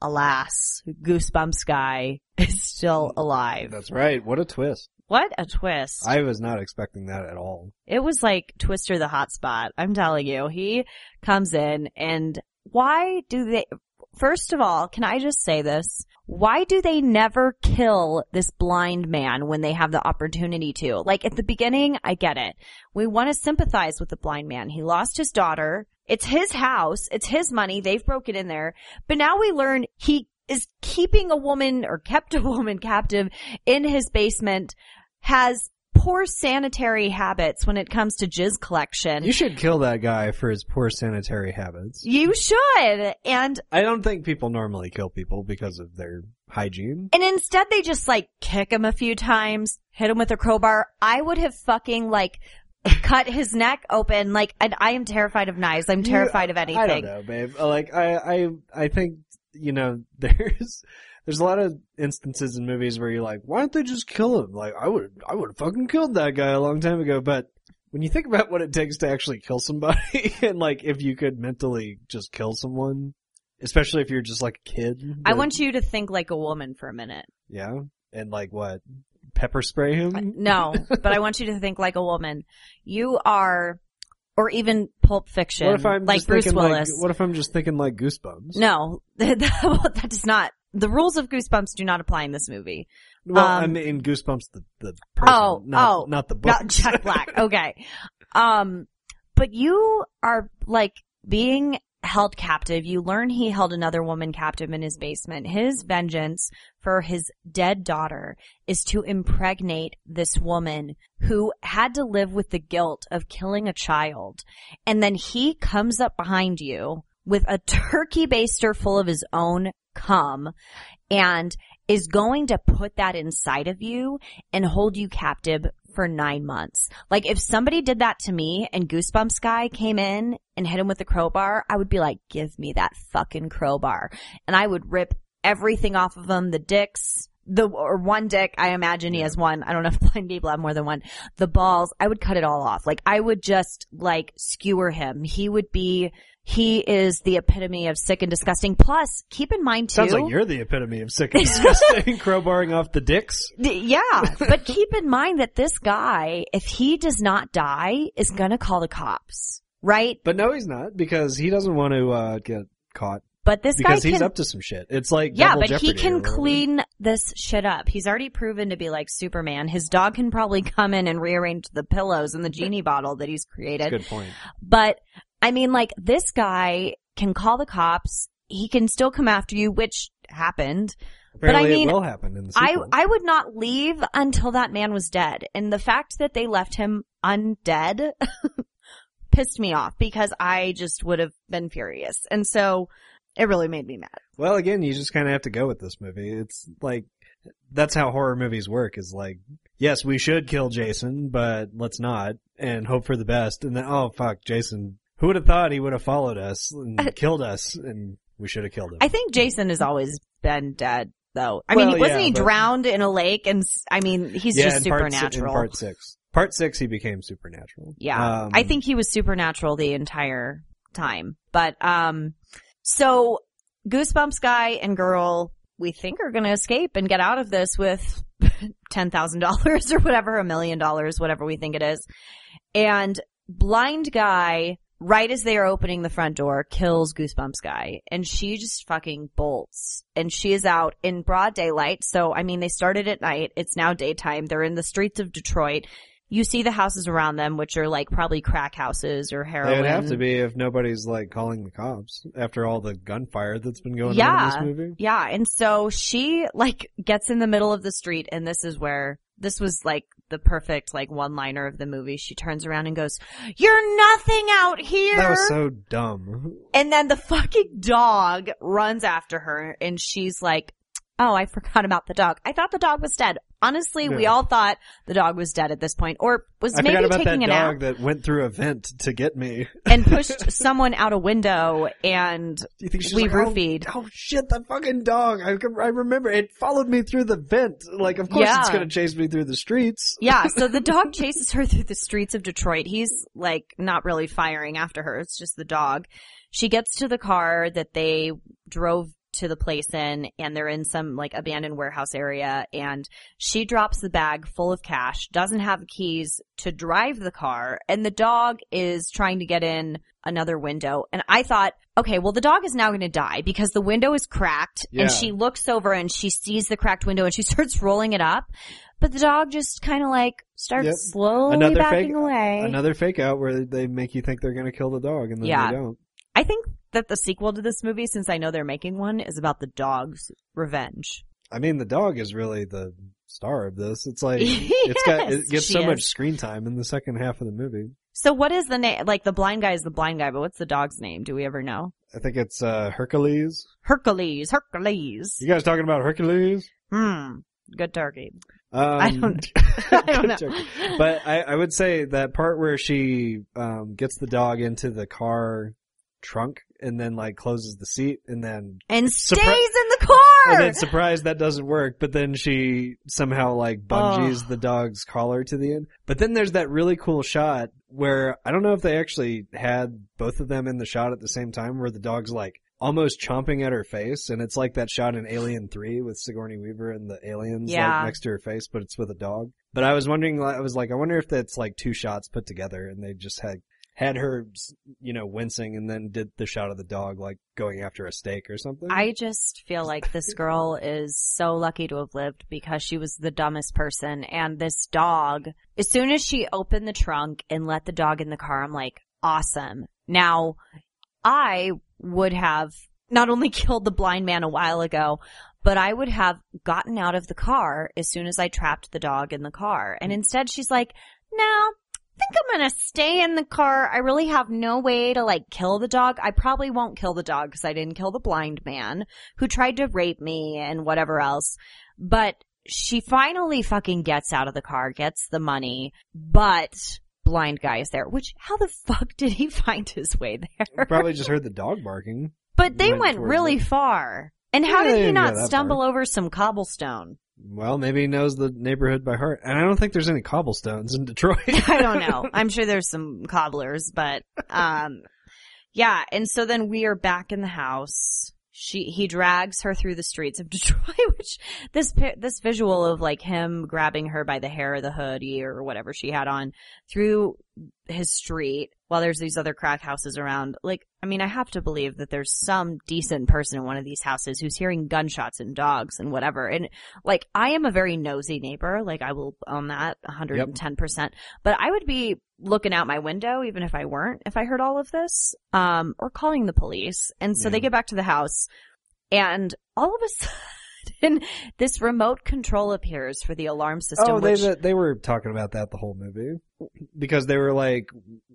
[SPEAKER 1] alas, Goosebumps guy (laughs) is still alive.
[SPEAKER 2] That's right. What a twist.
[SPEAKER 1] What a twist.
[SPEAKER 2] I was not expecting that at all.
[SPEAKER 1] It was like Twister the hotspot. I'm telling you, he comes in and why do they, first of all, can I just say this? Why do they never kill this blind man when they have the opportunity to? Like at the beginning, I get it. We want to sympathize with the blind man. He lost his daughter. It's his house. It's his money. They've broken in there. But now we learn he is keeping a woman or kept a (laughs) woman captive in his basement, has poor sanitary habits when it comes to jizz collection.
[SPEAKER 2] You should kill that guy for his poor sanitary habits.
[SPEAKER 1] You should. And,
[SPEAKER 2] I don't think people normally kill people because of their hygiene.
[SPEAKER 1] and instead they just like kick him a few times, hit him with a crowbar. I would have fucking like (laughs) cut his neck open. Like, and I am terrified of knives. I'm terrified of anything.
[SPEAKER 2] I don't know, babe. Like I, I, I think you know (laughs) there's there's a lot of instances in movies where you're like, why don't they just kill him? Like I would, I would have fucking killed that guy a long time ago. But when you think about what it takes to actually kill somebody, (laughs) and like if you could mentally just kill someone, especially if you're just like a kid,
[SPEAKER 1] I want you to think like a woman for a minute.
[SPEAKER 2] yeah, and like what pepper spray him?
[SPEAKER 1] Uh, no, but I want you to think like a woman. You are, or even Pulp Fiction,
[SPEAKER 2] What if I'm
[SPEAKER 1] like Bruce Willis.
[SPEAKER 2] like? What if I'm just thinking like Goosebumps?
[SPEAKER 1] no, (laughs) that does not. The rules of Goosebumps do not apply in this movie.
[SPEAKER 2] Well,
[SPEAKER 1] Um,
[SPEAKER 2] I mean Goosebumps the the person,
[SPEAKER 1] Oh,
[SPEAKER 2] not,
[SPEAKER 1] oh,
[SPEAKER 2] not the book.
[SPEAKER 1] Not Jack (laughs) Black. Okay. Um, but you are like being held captive. You learn he held another woman captive in his basement. His vengeance for his dead daughter is to impregnate this woman who had to live with the guilt of killing a child. And then he comes up behind you with a turkey baster full of his own cum and is going to put that inside of you and hold you captive for nine months. Like if somebody did that to me and Goosebumps guy came in and hit him with a crowbar, I would be like, give me that fucking crowbar. And I would rip everything off of him, the dicks, the, or one dick, I imagine he has one. I don't know (laughs) if blind people have more than one. The balls, I would cut it all off. Like I would just like skewer him. He would be, he is the epitome of sick and disgusting. Plus, keep in mind too.
[SPEAKER 2] Sounds like you're the epitome of sick and disgusting, (laughs) crowbarring off the dicks.
[SPEAKER 1] Yeah, but keep in mind that this guy, if he does not die, is gonna call the cops, right?
[SPEAKER 2] But no, he's not because he doesn't want to uh, get caught
[SPEAKER 1] But this
[SPEAKER 2] because
[SPEAKER 1] guy
[SPEAKER 2] he's
[SPEAKER 1] can,
[SPEAKER 2] up to some shit. It's like
[SPEAKER 1] yeah, but he can clean this shit up. He's already proven to be like Superman. His dog can probably come in and rearrange the pillows and the genie bottle that he's created.
[SPEAKER 2] Good point.
[SPEAKER 1] But I mean, like this guy can call the cops. He can still come after you, which happened.
[SPEAKER 2] Apparently,
[SPEAKER 1] mean,
[SPEAKER 2] it will happen in the
[SPEAKER 1] I. I would not leave until that man was dead. And the fact that they left him undead (laughs) pissed me off because I just would have been furious. And so it really made me mad.
[SPEAKER 2] Well, again, you just kind of have to go with this movie. It's like that's how horror movies work. Is like, yes, we should kill Jason, but let's not, and hope for the best. And then, oh fuck, Jason! Who would have thought he would have followed us and killed us, and we should have killed him.
[SPEAKER 1] I think Jason has always been dead though. I
[SPEAKER 2] Well,
[SPEAKER 1] mean, wasn't
[SPEAKER 2] yeah,
[SPEAKER 1] he
[SPEAKER 2] but-
[SPEAKER 1] drowned in a lake? And I mean, he's
[SPEAKER 2] yeah,
[SPEAKER 1] just
[SPEAKER 2] part si-
[SPEAKER 1] supernatural.
[SPEAKER 2] in part six, part six, he became supernatural.
[SPEAKER 1] Yeah.
[SPEAKER 2] Um,
[SPEAKER 1] I think he was supernatural the entire time. But, um, so Goosebumps guy and girl, we think are going to escape and get out of this with (laughs) $10,000 or whatever, a million dollars, whatever we think it is. And blind guy, right as they are opening the front door, kills Goosebumps guy. And she just fucking bolts. And she is out in broad daylight. So, I mean, they started at night. It's now daytime. They're in the streets of Detroit. You see the houses around them, which are like probably crack houses or heroin.
[SPEAKER 2] They would have to be if nobody's like calling the cops after all the gunfire that's been going on in this movie.
[SPEAKER 1] Yeah, and so she like gets in the middle of the street and this is where this was like the perfect like one liner of the movie. She turns around and goes, You're nothing out here
[SPEAKER 2] That was so dumb.
[SPEAKER 1] And then the fucking dog runs after her and she's like, Oh, I (laughs) forgot about the dog. I thought the dog was dead. Honestly, we all thought the dog was dead at this point or was
[SPEAKER 2] I
[SPEAKER 1] maybe
[SPEAKER 2] forgot about
[SPEAKER 1] taking
[SPEAKER 2] that
[SPEAKER 1] a nap
[SPEAKER 2] dog that went through a vent to get me. (laughs)
[SPEAKER 1] and pushed (laughs) someone out a window and
[SPEAKER 2] Do you think she's
[SPEAKER 1] we
[SPEAKER 2] like, oh,
[SPEAKER 1] roofied.
[SPEAKER 2] Oh, oh shit, that fucking dog! I, I remember it followed me through the vent. Like, of course it's gonna chase me through the streets.
[SPEAKER 1] Yeah, so the dog chases her through the streets of Detroit. He's like not really firing after her. It's just the dog. She gets to the car that they drove to the place in and they're in some like abandoned warehouse area and she drops the bag full of cash, doesn't have the keys to drive the car and the dog is trying to get in another window. And I thought, okay, well the dog is now going to die because the window is cracked
[SPEAKER 2] Yeah.
[SPEAKER 1] and she looks over and she sees the cracked window and she (laughs) starts rolling it up. But the dog just kind of like starts
[SPEAKER 2] Yep.
[SPEAKER 1] slowly
[SPEAKER 2] Another
[SPEAKER 1] backing
[SPEAKER 2] fake-
[SPEAKER 1] away.
[SPEAKER 2] Another fake out where they make you think they're gonna kill the dog and then
[SPEAKER 1] Yeah.
[SPEAKER 2] they don't.
[SPEAKER 1] I think that the sequel to this movie, since I know they're making one, is about the dog's revenge.
[SPEAKER 2] I mean, the dog is really the star of this. It's like (laughs) it's got it gets so
[SPEAKER 1] is.
[SPEAKER 2] much screen time in the second half of the movie.
[SPEAKER 1] So what is the name? Like the blind guy is the blind guy, but what's the dog's name? Do we ever know?
[SPEAKER 2] I think it's uh Hercules.
[SPEAKER 1] Hercules. Hercules.
[SPEAKER 2] You guys talking about Hercules?
[SPEAKER 1] Hmm. Good turkey.
[SPEAKER 2] Um,
[SPEAKER 1] I don't- (laughs) (laughs) I don't know.
[SPEAKER 2] Joking. But I, I would say that part where she um, gets the dog into the car trunk and then like closes the seat and then
[SPEAKER 1] And
[SPEAKER 2] Surpri-
[SPEAKER 1] stays in the car.
[SPEAKER 2] and then surprised that doesn't work. But then she somehow like bungees the dog's collar to the end. But then there's that really cool shot where I don't know if they actually had both of them in the shot at the same time where the dog's like almost chomping at her face, and it's like that shot in Alien Three with Sigourney Weaver and the aliens
[SPEAKER 1] Yeah.
[SPEAKER 2] like next to her face, but it's with a dog. But I was wondering, I was like, I wonder if that's like two shots put together, and they just had had her, you know, wincing, and then did the shot of the dog like going after a steak or something.
[SPEAKER 1] I just feel like this girl is so lucky to have lived because she was the dumbest person. And this dog, as soon as she opened the trunk and let the dog in the car, I'm like, awesome. Now, I would have not only (laughs) killed the blind man a while ago, but I would have gotten out of the car as soon as I trapped the dog in the car. And mm. instead she's like, no, think I'm gonna stay in the car. I really have no way to like kill the dog. I probably won't kill the dog because I didn't kill the blind man who tried to rape me and whatever else. But she finally fucking gets out of the car, gets the money, but blind guy is there. Which, how the fuck (laughs) did he find his way there?
[SPEAKER 2] Probably just heard the dog barking.
[SPEAKER 1] But they
[SPEAKER 2] went
[SPEAKER 1] went really
[SPEAKER 2] it.
[SPEAKER 1] far. And how
[SPEAKER 2] Yeah,
[SPEAKER 1] did he not stumble
[SPEAKER 2] far.
[SPEAKER 1] over some cobblestone?
[SPEAKER 2] Well, maybe he knows the neighborhood by heart, and I don't think there's any cobblestones in Detroit. (laughs)
[SPEAKER 1] I don't know. (laughs) I'm sure there's some cobblers, but um yeah, and so then we are back in the house. She he drags her through the streets of (laughs) Detroit, which this this visual of like him grabbing her by the hair of the hoodie or whatever she had on through his street while there's these other crack houses around. Like, I mean, I have to believe that there's some decent person in one of these houses who's hearing gunshots and dogs and whatever. And like, I am a very nosy neighbor. Like, I will own that 110%. But I would be looking out my window, even if I weren't, if I heard all of this, um, or calling the police. And so
[SPEAKER 2] Yeah.
[SPEAKER 1] they get back to the house and all of a (laughs) sudden (laughs) this remote control appears for the alarm system.
[SPEAKER 2] oh, they
[SPEAKER 1] which,
[SPEAKER 2] they were talking about that the whole movie because they were like,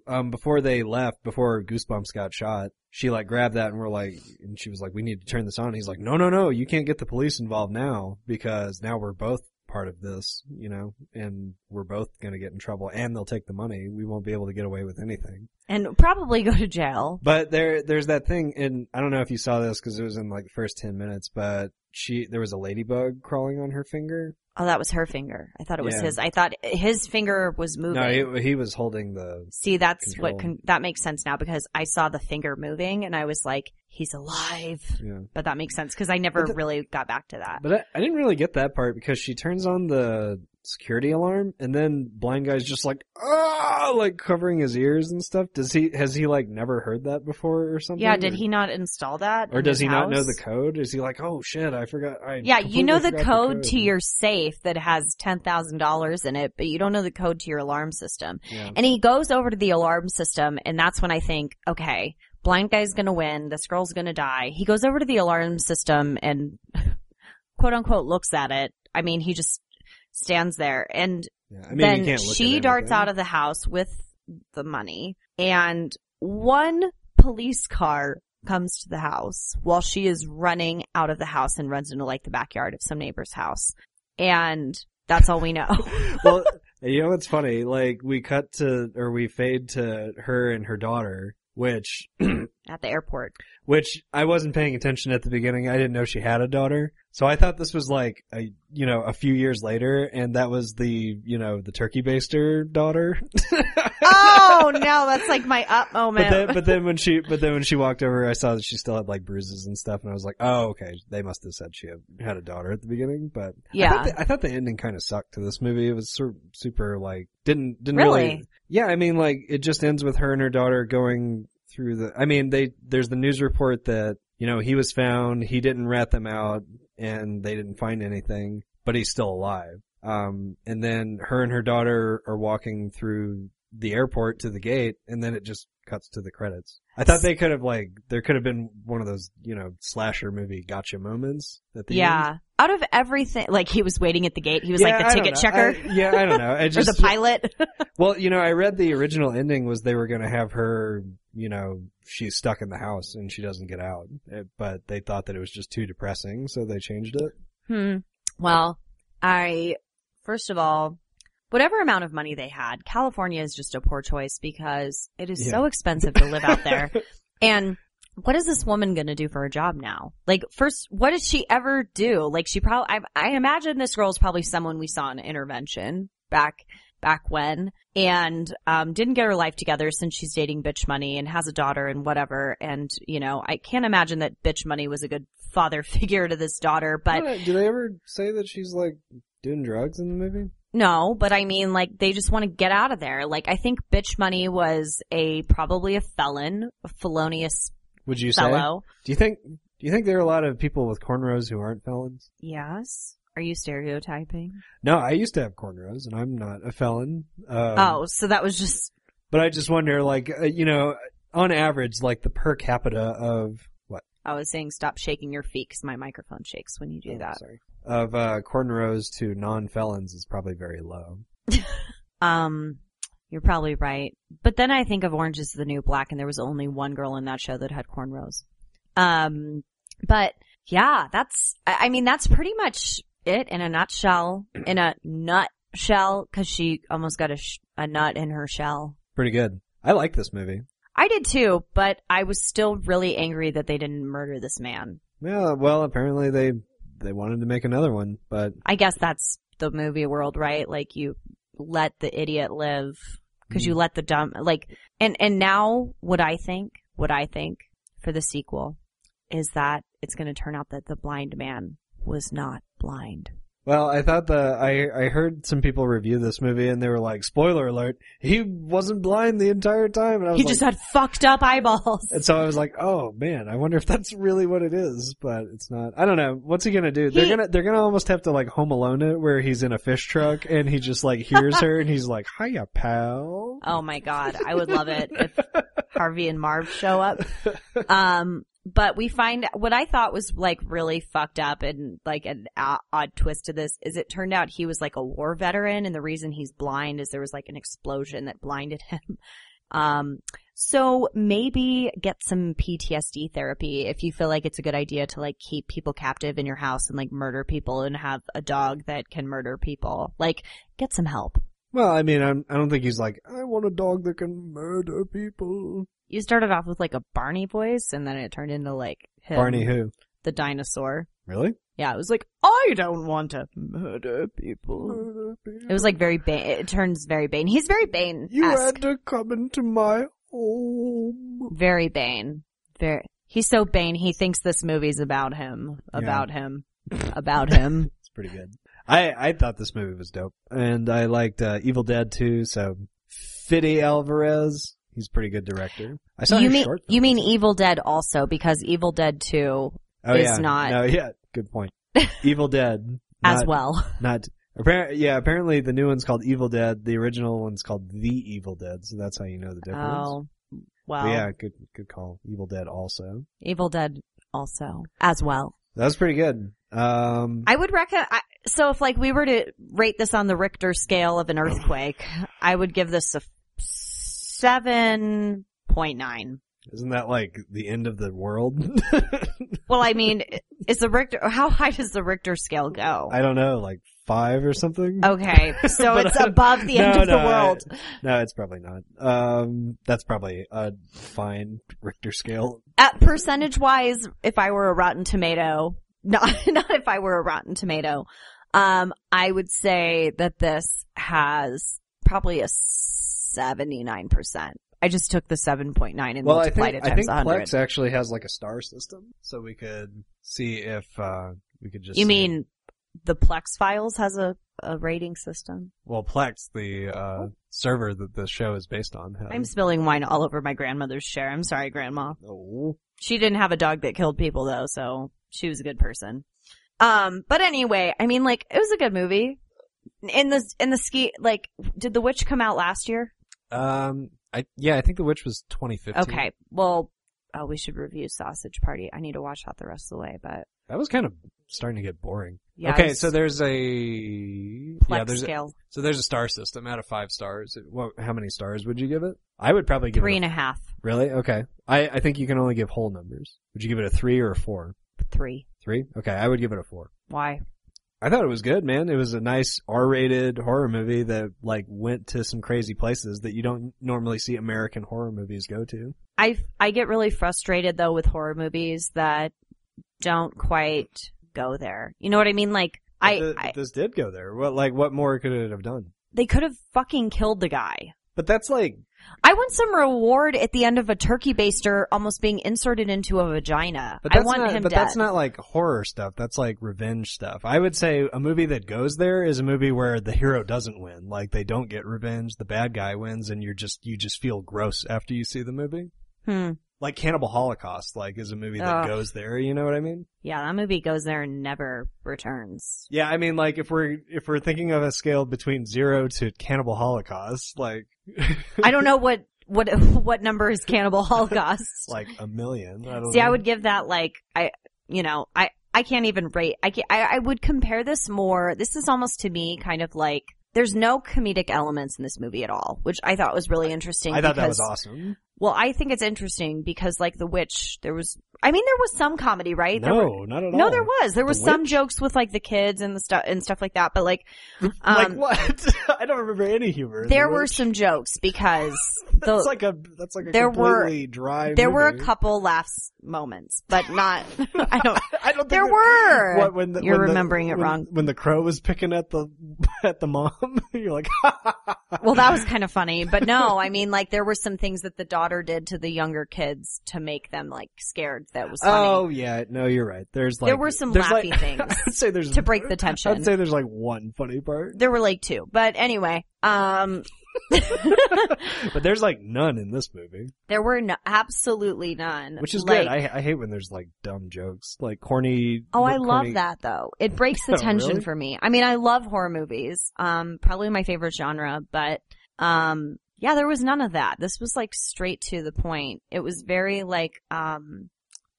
[SPEAKER 2] um, before they left, before Goosebumps got shot, she like grabbed that and we're like, and she was like, we need to turn this on. He's like, no, no, no, you can't get the police involved now because now we're both part of this, you know, and we're both gonna get in trouble and they'll take the money. We won't be able to get away with anything.
[SPEAKER 1] and probably go to jail.
[SPEAKER 2] But there, there's that thing, and I don't know if you saw this because it was in like the first ten minutes. But she, there was a ladybug crawling on her finger.
[SPEAKER 1] Oh, that was her finger. I thought it was
[SPEAKER 2] Yeah.
[SPEAKER 1] his. I thought his finger was moving.
[SPEAKER 2] No, he, he was holding the.
[SPEAKER 1] See, that's what
[SPEAKER 2] Control.
[SPEAKER 1] con- that makes sense now because I saw the finger moving and I was like, he's alive.
[SPEAKER 2] Yeah.
[SPEAKER 1] But that makes sense because I never
[SPEAKER 2] the-
[SPEAKER 1] really got back to that.
[SPEAKER 2] But I, I didn't really get that part because she turns on the security alarm, and then blind guy's just like ah, like covering his ears and stuff. Does he? Has he like never heard that before or something?
[SPEAKER 1] Yeah, did
[SPEAKER 2] Or-
[SPEAKER 1] he not install that?
[SPEAKER 2] Or does he not know the code? Is he like, oh shit, I forgot. I
[SPEAKER 1] Yeah, you know the
[SPEAKER 2] completely
[SPEAKER 1] code, to your safe that has ten thousand dollars in it, but you don't know the code to your alarm system.
[SPEAKER 2] Yeah.
[SPEAKER 1] And he goes over to the alarm system, and that's when I think, okay, blind guy's gonna win, this girl's gonna die. He goes over to the alarm system and quote unquote looks at it. I mean, he just stands there and
[SPEAKER 2] Yeah, I mean,
[SPEAKER 1] then she darts out of the house with the money and one police car comes to the house while she is running out of the house and runs into like the backyard of some neighbor's house. And that's all we know. (laughs)
[SPEAKER 2] well, you know what's funny? Like we cut to or we fade to her and her daughter, which (clears throat)
[SPEAKER 1] at the airport.
[SPEAKER 2] which I wasn't paying attention at the beginning. I didn't know she had a daughter. So I thought this was like a you know, a few years later and that was the, you know, the turkey baster daughter. (laughs)
[SPEAKER 1] Oh no, that's like my up moment.
[SPEAKER 2] But then but then when she but then when she walked over I saw that she still had like bruises and stuff and I was like, "Oh, okay. They must have said she had, a daughter at the beginning." But I
[SPEAKER 1] Yeah.
[SPEAKER 2] thought the, I thought the ending kind of sucked to this movie. It was sort super like didn't didn't really,
[SPEAKER 1] Really?
[SPEAKER 2] Yeah, I mean like it just ends with her and her daughter going through the I mean they there's the news report that you know he was found, he didn't rat them out and they didn't find anything, but he's still alive. Um and then her and her daughter are walking through the airport to the gate and then it just cuts to the credits. I thought they could have like there could have been one of those, you know, slasher movie gotcha moments at the end.
[SPEAKER 1] yeah. Out of everything, like he was waiting at the gate. He was like the
[SPEAKER 2] I
[SPEAKER 1] ticket checker
[SPEAKER 2] I- yeah, I don't know. (laughs) I
[SPEAKER 1] or the pilot. (laughs)
[SPEAKER 2] well, you know, I read the original ending was they were going to have her, you know, she's stuck in the house and she doesn't get out. Eh, But they thought that it was just too depressing, so they changed it.
[SPEAKER 1] Hmm. Well, I, first of all, whatever amount of money they had, California is just a poor choice because it is
[SPEAKER 2] Yeah.
[SPEAKER 1] so expensive to live out there. (laughs) And what is this woman going to do for a job now? Like, first, what did she ever do? Like, she probably, I, I imagine this girl is probably someone we saw in intervention back back when and um didn't get her life together since she's dating bitch money and has a daughter and whatever and you know i can't imagine that bitch money was a good father (laughs) figure to this daughter but
[SPEAKER 2] do they ever say that she's like doing drugs in the movie?
[SPEAKER 1] No but i mean like they just want to get out of there like i think bitch money was a probably a felon a felonious
[SPEAKER 2] Would you say?
[SPEAKER 1] fellow
[SPEAKER 2] Do you think? Do you think there are a lot of people with cornrows who aren't felons?
[SPEAKER 1] yes are you stereotyping
[SPEAKER 2] No, I used to have cornrows, and I'm not a felon. Um,
[SPEAKER 1] oh so that was just
[SPEAKER 2] but I just wonder, like, uh, you know, on average, like the per capita of what?
[SPEAKER 1] I was saying stop shaking your feet because my microphone shakes when you do
[SPEAKER 2] Oh,
[SPEAKER 1] that
[SPEAKER 2] Sorry. Of uh, cornrows to non-felons is probably very low. (laughs)
[SPEAKER 1] Um, you're probably right. But then I think of Orange is the New Black and there was only one girl in that show that had cornrows. Um, but yeah, that's, I I mean, that's pretty much it in a nutshell, in a nutshell, cause she almost got a, sh- a nut in her shell.
[SPEAKER 2] Pretty good. I like this movie.
[SPEAKER 1] I did too, but I was still really angry that they didn't murder this man.
[SPEAKER 2] Yeah, well, apparently they they wanted to make another one, but
[SPEAKER 1] I guess that's the movie world, right? Like you let the idiot live because you mm. let the dumb like and and now what I think, what I think for the sequel is that it's going to turn out that the blind man was not blind.
[SPEAKER 2] Well, I thought the I I heard some people review this movie and they were like, "Spoiler alert, he wasn't blind the entire time." And I was
[SPEAKER 1] He
[SPEAKER 2] like,
[SPEAKER 1] just had fucked up eyeballs.
[SPEAKER 2] and so I was like, "Oh man, I wonder if that's really what it is." But it's not. I don't know. What's he gonna do? They're gonna they're gonna almost have to like Home Alone it, where he's in a fish truck and he just like hears her and he's like, "Hiya, pal."
[SPEAKER 1] Oh my god, I would love it if Harvey and Marv show up. Um, but we find what I thought was like really fucked up and like an odd twist to this is it turned out he was like a war veteran and the reason he's blind is there was like an explosion that blinded (laughs) him. Um, so maybe get some PTSD therapy if you feel like it's a good idea to like keep people captive in your house and like murder people and have a dog that can murder people. Like get some help.
[SPEAKER 2] Well, I mean, I'm, I don't think he's like, I want a dog that can murder people.
[SPEAKER 1] You started off with like a Barney voice and then it turned into like him,
[SPEAKER 2] Barney who?
[SPEAKER 1] the dinosaur.
[SPEAKER 2] Really?
[SPEAKER 1] Yeah, it was like, I don't want to murder people. It was like very Bane. It turns very Bane. He's very Bane.
[SPEAKER 2] You had to come into my home.
[SPEAKER 1] Very Bane. Very. He's so Bane. He thinks this movie's about him.
[SPEAKER 2] Yeah.
[SPEAKER 1] About him. (laughs) About him.
[SPEAKER 2] It's pretty good. I, I thought this movie was dope. And I liked, uh, Evil Dead too, so Fede Alvarez, he's a pretty good director. I saw
[SPEAKER 1] you mean you mean Evil Dead also because Evil Dead Two
[SPEAKER 2] oh,
[SPEAKER 1] is
[SPEAKER 2] yeah.
[SPEAKER 1] not-
[SPEAKER 2] No, yeah, good point. (laughs) Evil Dead.
[SPEAKER 1] as well.
[SPEAKER 2] Not, apparently, yeah, apparently the new one's called Evil Dead, the original one's called The Evil Dead, so that's how you know the difference.
[SPEAKER 1] Oh, well.
[SPEAKER 2] But yeah, good, good call. Evil Dead also.
[SPEAKER 1] Evil Dead also as well.
[SPEAKER 2] That was pretty good. Um,
[SPEAKER 1] I would recommend. So if like we were to rate this on the Richter scale of an earthquake, I would give this a seven point nine.
[SPEAKER 2] isn't that like the end of the world? (laughs)
[SPEAKER 1] Well, I mean, is the Richter? How high does the Richter scale go?
[SPEAKER 2] I don't know, like five or something?
[SPEAKER 1] Okay, so (laughs) it's
[SPEAKER 2] I-
[SPEAKER 1] above the (laughs) end
[SPEAKER 2] No,
[SPEAKER 1] of the
[SPEAKER 2] no, I-
[SPEAKER 1] world.
[SPEAKER 2] No, it's probably not. Um, that's probably a fine Richter scale.
[SPEAKER 1] At percentage wise, if I were a Rotten Tomato, not not if I were a Rotten Tomato, um, I would say that this has probably a seventy nine percent. I just took the seven point nine and
[SPEAKER 2] Well, I
[SPEAKER 1] multiplied
[SPEAKER 2] think
[SPEAKER 1] it
[SPEAKER 2] I
[SPEAKER 1] times
[SPEAKER 2] think
[SPEAKER 1] hundred.
[SPEAKER 2] Plex actually has like a star system, so we could see if uh we could just.
[SPEAKER 1] You mean the Plex Files has a, a rating system?
[SPEAKER 2] Well, Plex, the uh server that the show is based on. Has...
[SPEAKER 1] I'm spilling wine all over my grandmother's chair. I'm sorry, Grandma.
[SPEAKER 2] Oh.
[SPEAKER 1] She didn't have a dog that killed people though, so she was a good person. Um, but anyway, I mean, like, it was a good movie. In the, in the ski, like, did The Witch come out last year?
[SPEAKER 2] Um, I yeah, I think The Witch was 2015.
[SPEAKER 1] Okay, well, oh, we should review Sausage Party. I need to watch that the rest of the way, but
[SPEAKER 2] That was kind of starting to get boring.
[SPEAKER 1] yeah.
[SPEAKER 2] okay, so there's a
[SPEAKER 1] Plex
[SPEAKER 2] yeah, there's a, so there's a star system out of five stars. What, how many stars would you give it? I would probably give
[SPEAKER 1] three
[SPEAKER 2] it
[SPEAKER 1] and
[SPEAKER 2] a,
[SPEAKER 1] a half,
[SPEAKER 2] really okay. I I think you can only give whole numbers. Would you give it a three or a four?
[SPEAKER 1] three.
[SPEAKER 2] Three? Okay, I would give it a four.
[SPEAKER 1] Why?
[SPEAKER 2] I thought it was good, man. It was a nice R-rated horror movie that like went to some crazy places that you don't normally see American horror movies go to.
[SPEAKER 1] I I get really frustrated though with horror movies that don't quite go there. You know what I mean? Like I,
[SPEAKER 2] the-
[SPEAKER 1] I
[SPEAKER 2] this did go there. What like what more could it have done?
[SPEAKER 1] they could have fucking killed the guy.
[SPEAKER 2] But that's like
[SPEAKER 1] I want some reward at the end of a turkey baster almost being inserted into a vagina.
[SPEAKER 2] But
[SPEAKER 1] I
[SPEAKER 2] that's
[SPEAKER 1] want
[SPEAKER 2] not,
[SPEAKER 1] him
[SPEAKER 2] but
[SPEAKER 1] dead.
[SPEAKER 2] that's not like horror stuff. That's like revenge stuff. I would say a movie that goes there is a movie where the hero doesn't win. Like they don't get revenge, the bad guy wins, and you're just you just feel gross after you see the movie.
[SPEAKER 1] Hmm.
[SPEAKER 2] Like Cannibal Holocaust, like is a movie that
[SPEAKER 1] Ugh.
[SPEAKER 2] goes there. You know what I mean?
[SPEAKER 1] Yeah, that movie goes there and never returns.
[SPEAKER 2] Yeah, I mean, like if we're if we're thinking of a scale between zero to Cannibal Holocaust, like
[SPEAKER 1] I don't know what what (laughs) what number is Cannibal Holocaust. (laughs)
[SPEAKER 2] like a million. I don't
[SPEAKER 1] See,
[SPEAKER 2] know.
[SPEAKER 1] I would give that like I, you know, I I can't even rate. I can I, I would compare this more. This is almost to me kind of like there's no comedic elements in this movie at all, which I thought was really interesting.
[SPEAKER 2] I thought that was awesome.
[SPEAKER 1] Well, I think it's interesting because like the witch, there was. I mean, there was some comedy, right? There were,
[SPEAKER 2] No, not at all.
[SPEAKER 1] no, there was. There was
[SPEAKER 2] The
[SPEAKER 1] some
[SPEAKER 2] Witch?
[SPEAKER 1] jokes with like the kids and the stuff and stuff like that. But like, (laughs)
[SPEAKER 2] like
[SPEAKER 1] um,
[SPEAKER 2] what? (laughs) I don't remember any humor.
[SPEAKER 1] there
[SPEAKER 2] The
[SPEAKER 1] were some jokes because (laughs) the
[SPEAKER 2] That's like a that's like a
[SPEAKER 1] there were-
[SPEAKER 2] completely dry.
[SPEAKER 1] there were a couple laughs moments, but not. I don't.
[SPEAKER 2] I don't. Think
[SPEAKER 1] There were.
[SPEAKER 2] What, when the,
[SPEAKER 1] You're
[SPEAKER 2] when the-
[SPEAKER 1] remembering it
[SPEAKER 2] when-
[SPEAKER 1] wrong.
[SPEAKER 2] When the crow was picking at the at the mom, you're like,
[SPEAKER 1] Well, that was kind of funny, but no, I mean, like there were some things that the daughter did to the younger kids to make them like scared. That was funny.
[SPEAKER 2] Oh yeah, no, you're right. There's like
[SPEAKER 1] There were some laughy
[SPEAKER 2] like- (laughs)
[SPEAKER 1] things
[SPEAKER 2] I'd say there's
[SPEAKER 1] to break the (laughs) tension.
[SPEAKER 2] I'd say there's like one funny part,
[SPEAKER 1] There were like two, but anyway, um, (laughs)
[SPEAKER 2] but there's like none in this movie,
[SPEAKER 1] there were no, absolutely none.
[SPEAKER 2] which is
[SPEAKER 1] like,
[SPEAKER 2] good. I I hate when there's like dumb jokes, like corny.
[SPEAKER 1] Oh, I
[SPEAKER 2] corny-
[SPEAKER 1] love that though. It breaks the tension
[SPEAKER 2] really?
[SPEAKER 1] for me. I mean, I love horror movies. Um, probably my favorite genre, but, um, yeah, there was none of that. This was like straight to the point. It was very like, um,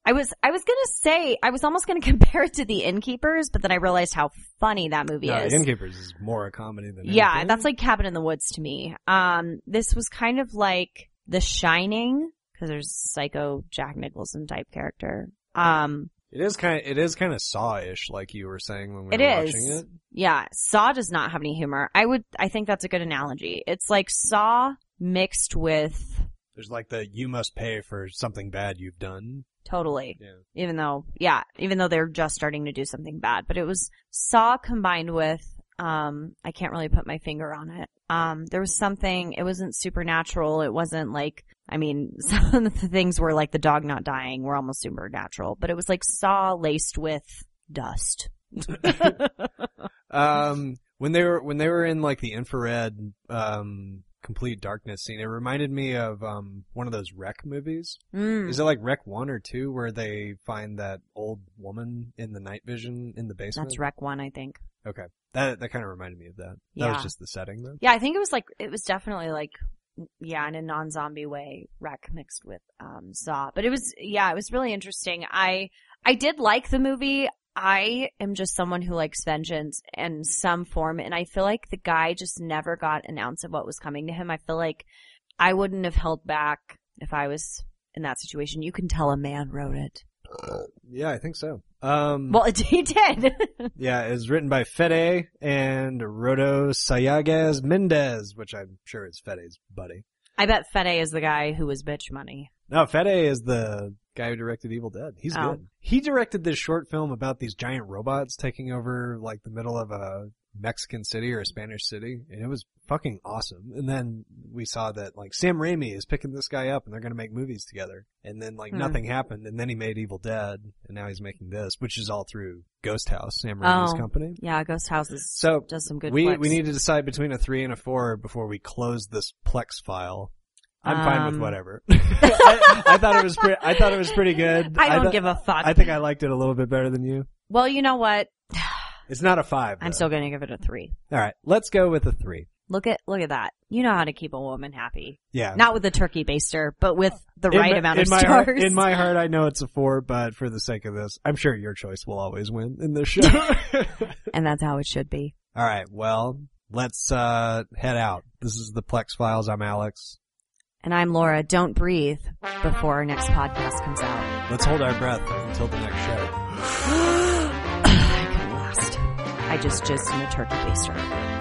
[SPEAKER 1] I was, I was gonna say, I was almost gonna (laughs) compare it to The Innkeepers, but then I realized how funny that movie
[SPEAKER 2] No,
[SPEAKER 1] is.
[SPEAKER 2] Innkeepers is more a comedy than
[SPEAKER 1] Yeah,
[SPEAKER 2] anything.
[SPEAKER 1] that's like Cabin in the Woods to me. Um, this was kind of like The Shining, cause there's psycho Jack Nicholson type character. Um,
[SPEAKER 2] It is kind of it is kind of saw-ish, like you were saying when we
[SPEAKER 1] It
[SPEAKER 2] were
[SPEAKER 1] is.
[SPEAKER 2] watching it.
[SPEAKER 1] Yeah, Saw does not have any humor. I would, I think that's a good analogy. It's like Saw mixed with
[SPEAKER 2] There's like the you must pay for something bad you've done.
[SPEAKER 1] totally.
[SPEAKER 2] Yeah.
[SPEAKER 1] Even though, yeah, even though they're just starting to do something bad, but it was Saw combined with, um, I can't really put my finger on it. Um, there was something, it wasn't supernatural. It wasn't like, I mean, (laughs) some of the things were like the dog not dying were almost supernatural, but it was like Saw laced with dust. (laughs)
[SPEAKER 2] Um, when they were when they were in like the infrared um complete darkness scene, it reminded me of um one of those Rec movies.
[SPEAKER 1] Mm.
[SPEAKER 2] Is it like Rec One or Two, where they find that old woman in the night vision in the basement?
[SPEAKER 1] That's Rec 1, I think.
[SPEAKER 2] Okay, that that kind of reminded me of that. That was just the setting, though.
[SPEAKER 1] Yeah, I think it was like it was definitely like yeah, in a non-zombie way, Rec mixed with um Saw. But it was yeah, it was really interesting. I I did like the movie. I am just someone who likes vengeance in some form and I feel like the guy just never got an ounce of what was coming to him. I feel like I wouldn't have held back if I was in that situation. You can tell a man wrote it.
[SPEAKER 2] Yeah, I think so. Um,
[SPEAKER 1] Well, (laughs) he did. (laughs)
[SPEAKER 2] yeah, it's written by Fede and Rodo Sayagues Mendez, which I'm sure is Fede's buddy.
[SPEAKER 1] I bet Fede is the guy who was bitch money.
[SPEAKER 2] No, Fede is the guy who directed Evil Dead. He's
[SPEAKER 1] Oh.
[SPEAKER 2] good. He directed this short film about these giant robots taking over like the middle of a Mexican city or a Spanish city, and it was fucking awesome. And then we saw that like Sam Raimi is picking this guy up and they're gonna make movies together. And then like
[SPEAKER 1] Hmm.
[SPEAKER 2] nothing happened, and then he made Evil Dead, and now he's making this, which is all through Ghost House, Sam Raimi's
[SPEAKER 1] Oh.
[SPEAKER 2] company.
[SPEAKER 1] Yeah, Ghost House is
[SPEAKER 2] So
[SPEAKER 1] does some good
[SPEAKER 2] we
[SPEAKER 1] flicks.
[SPEAKER 2] we need to decide between a three and a four before we close this Plex file. I'm fine with
[SPEAKER 1] Um,
[SPEAKER 2] whatever. (laughs) (laughs) I, I thought it was pretty. I thought it was pretty good.
[SPEAKER 1] I don't
[SPEAKER 2] thought-
[SPEAKER 1] give a fuck.
[SPEAKER 2] I think I liked it a little bit better than you.
[SPEAKER 1] well, you know what? (sighs)
[SPEAKER 2] It's not a five.
[SPEAKER 1] I'm still going to give it a three.
[SPEAKER 2] all right. Let's go with a three.
[SPEAKER 1] Look at look at that. You know how to keep a woman happy.
[SPEAKER 2] Yeah.
[SPEAKER 1] Not with the turkey baster, but with the right
[SPEAKER 2] my-
[SPEAKER 1] amount of stars.
[SPEAKER 2] Heart, in my heart, I know it's a four, but for the sake of this, I'm sure your choice will always win in this show. (laughs)
[SPEAKER 1] and that's how it should be.
[SPEAKER 2] all right. Well, let's uh head out. This is the Plex Files. I'm Alex.
[SPEAKER 1] And I'm Laura. Don't breathe before our next podcast comes out.
[SPEAKER 2] Let's hold our breath until the next show. (gasps)
[SPEAKER 1] I couldn't last. I just jizzed in a turkey baster.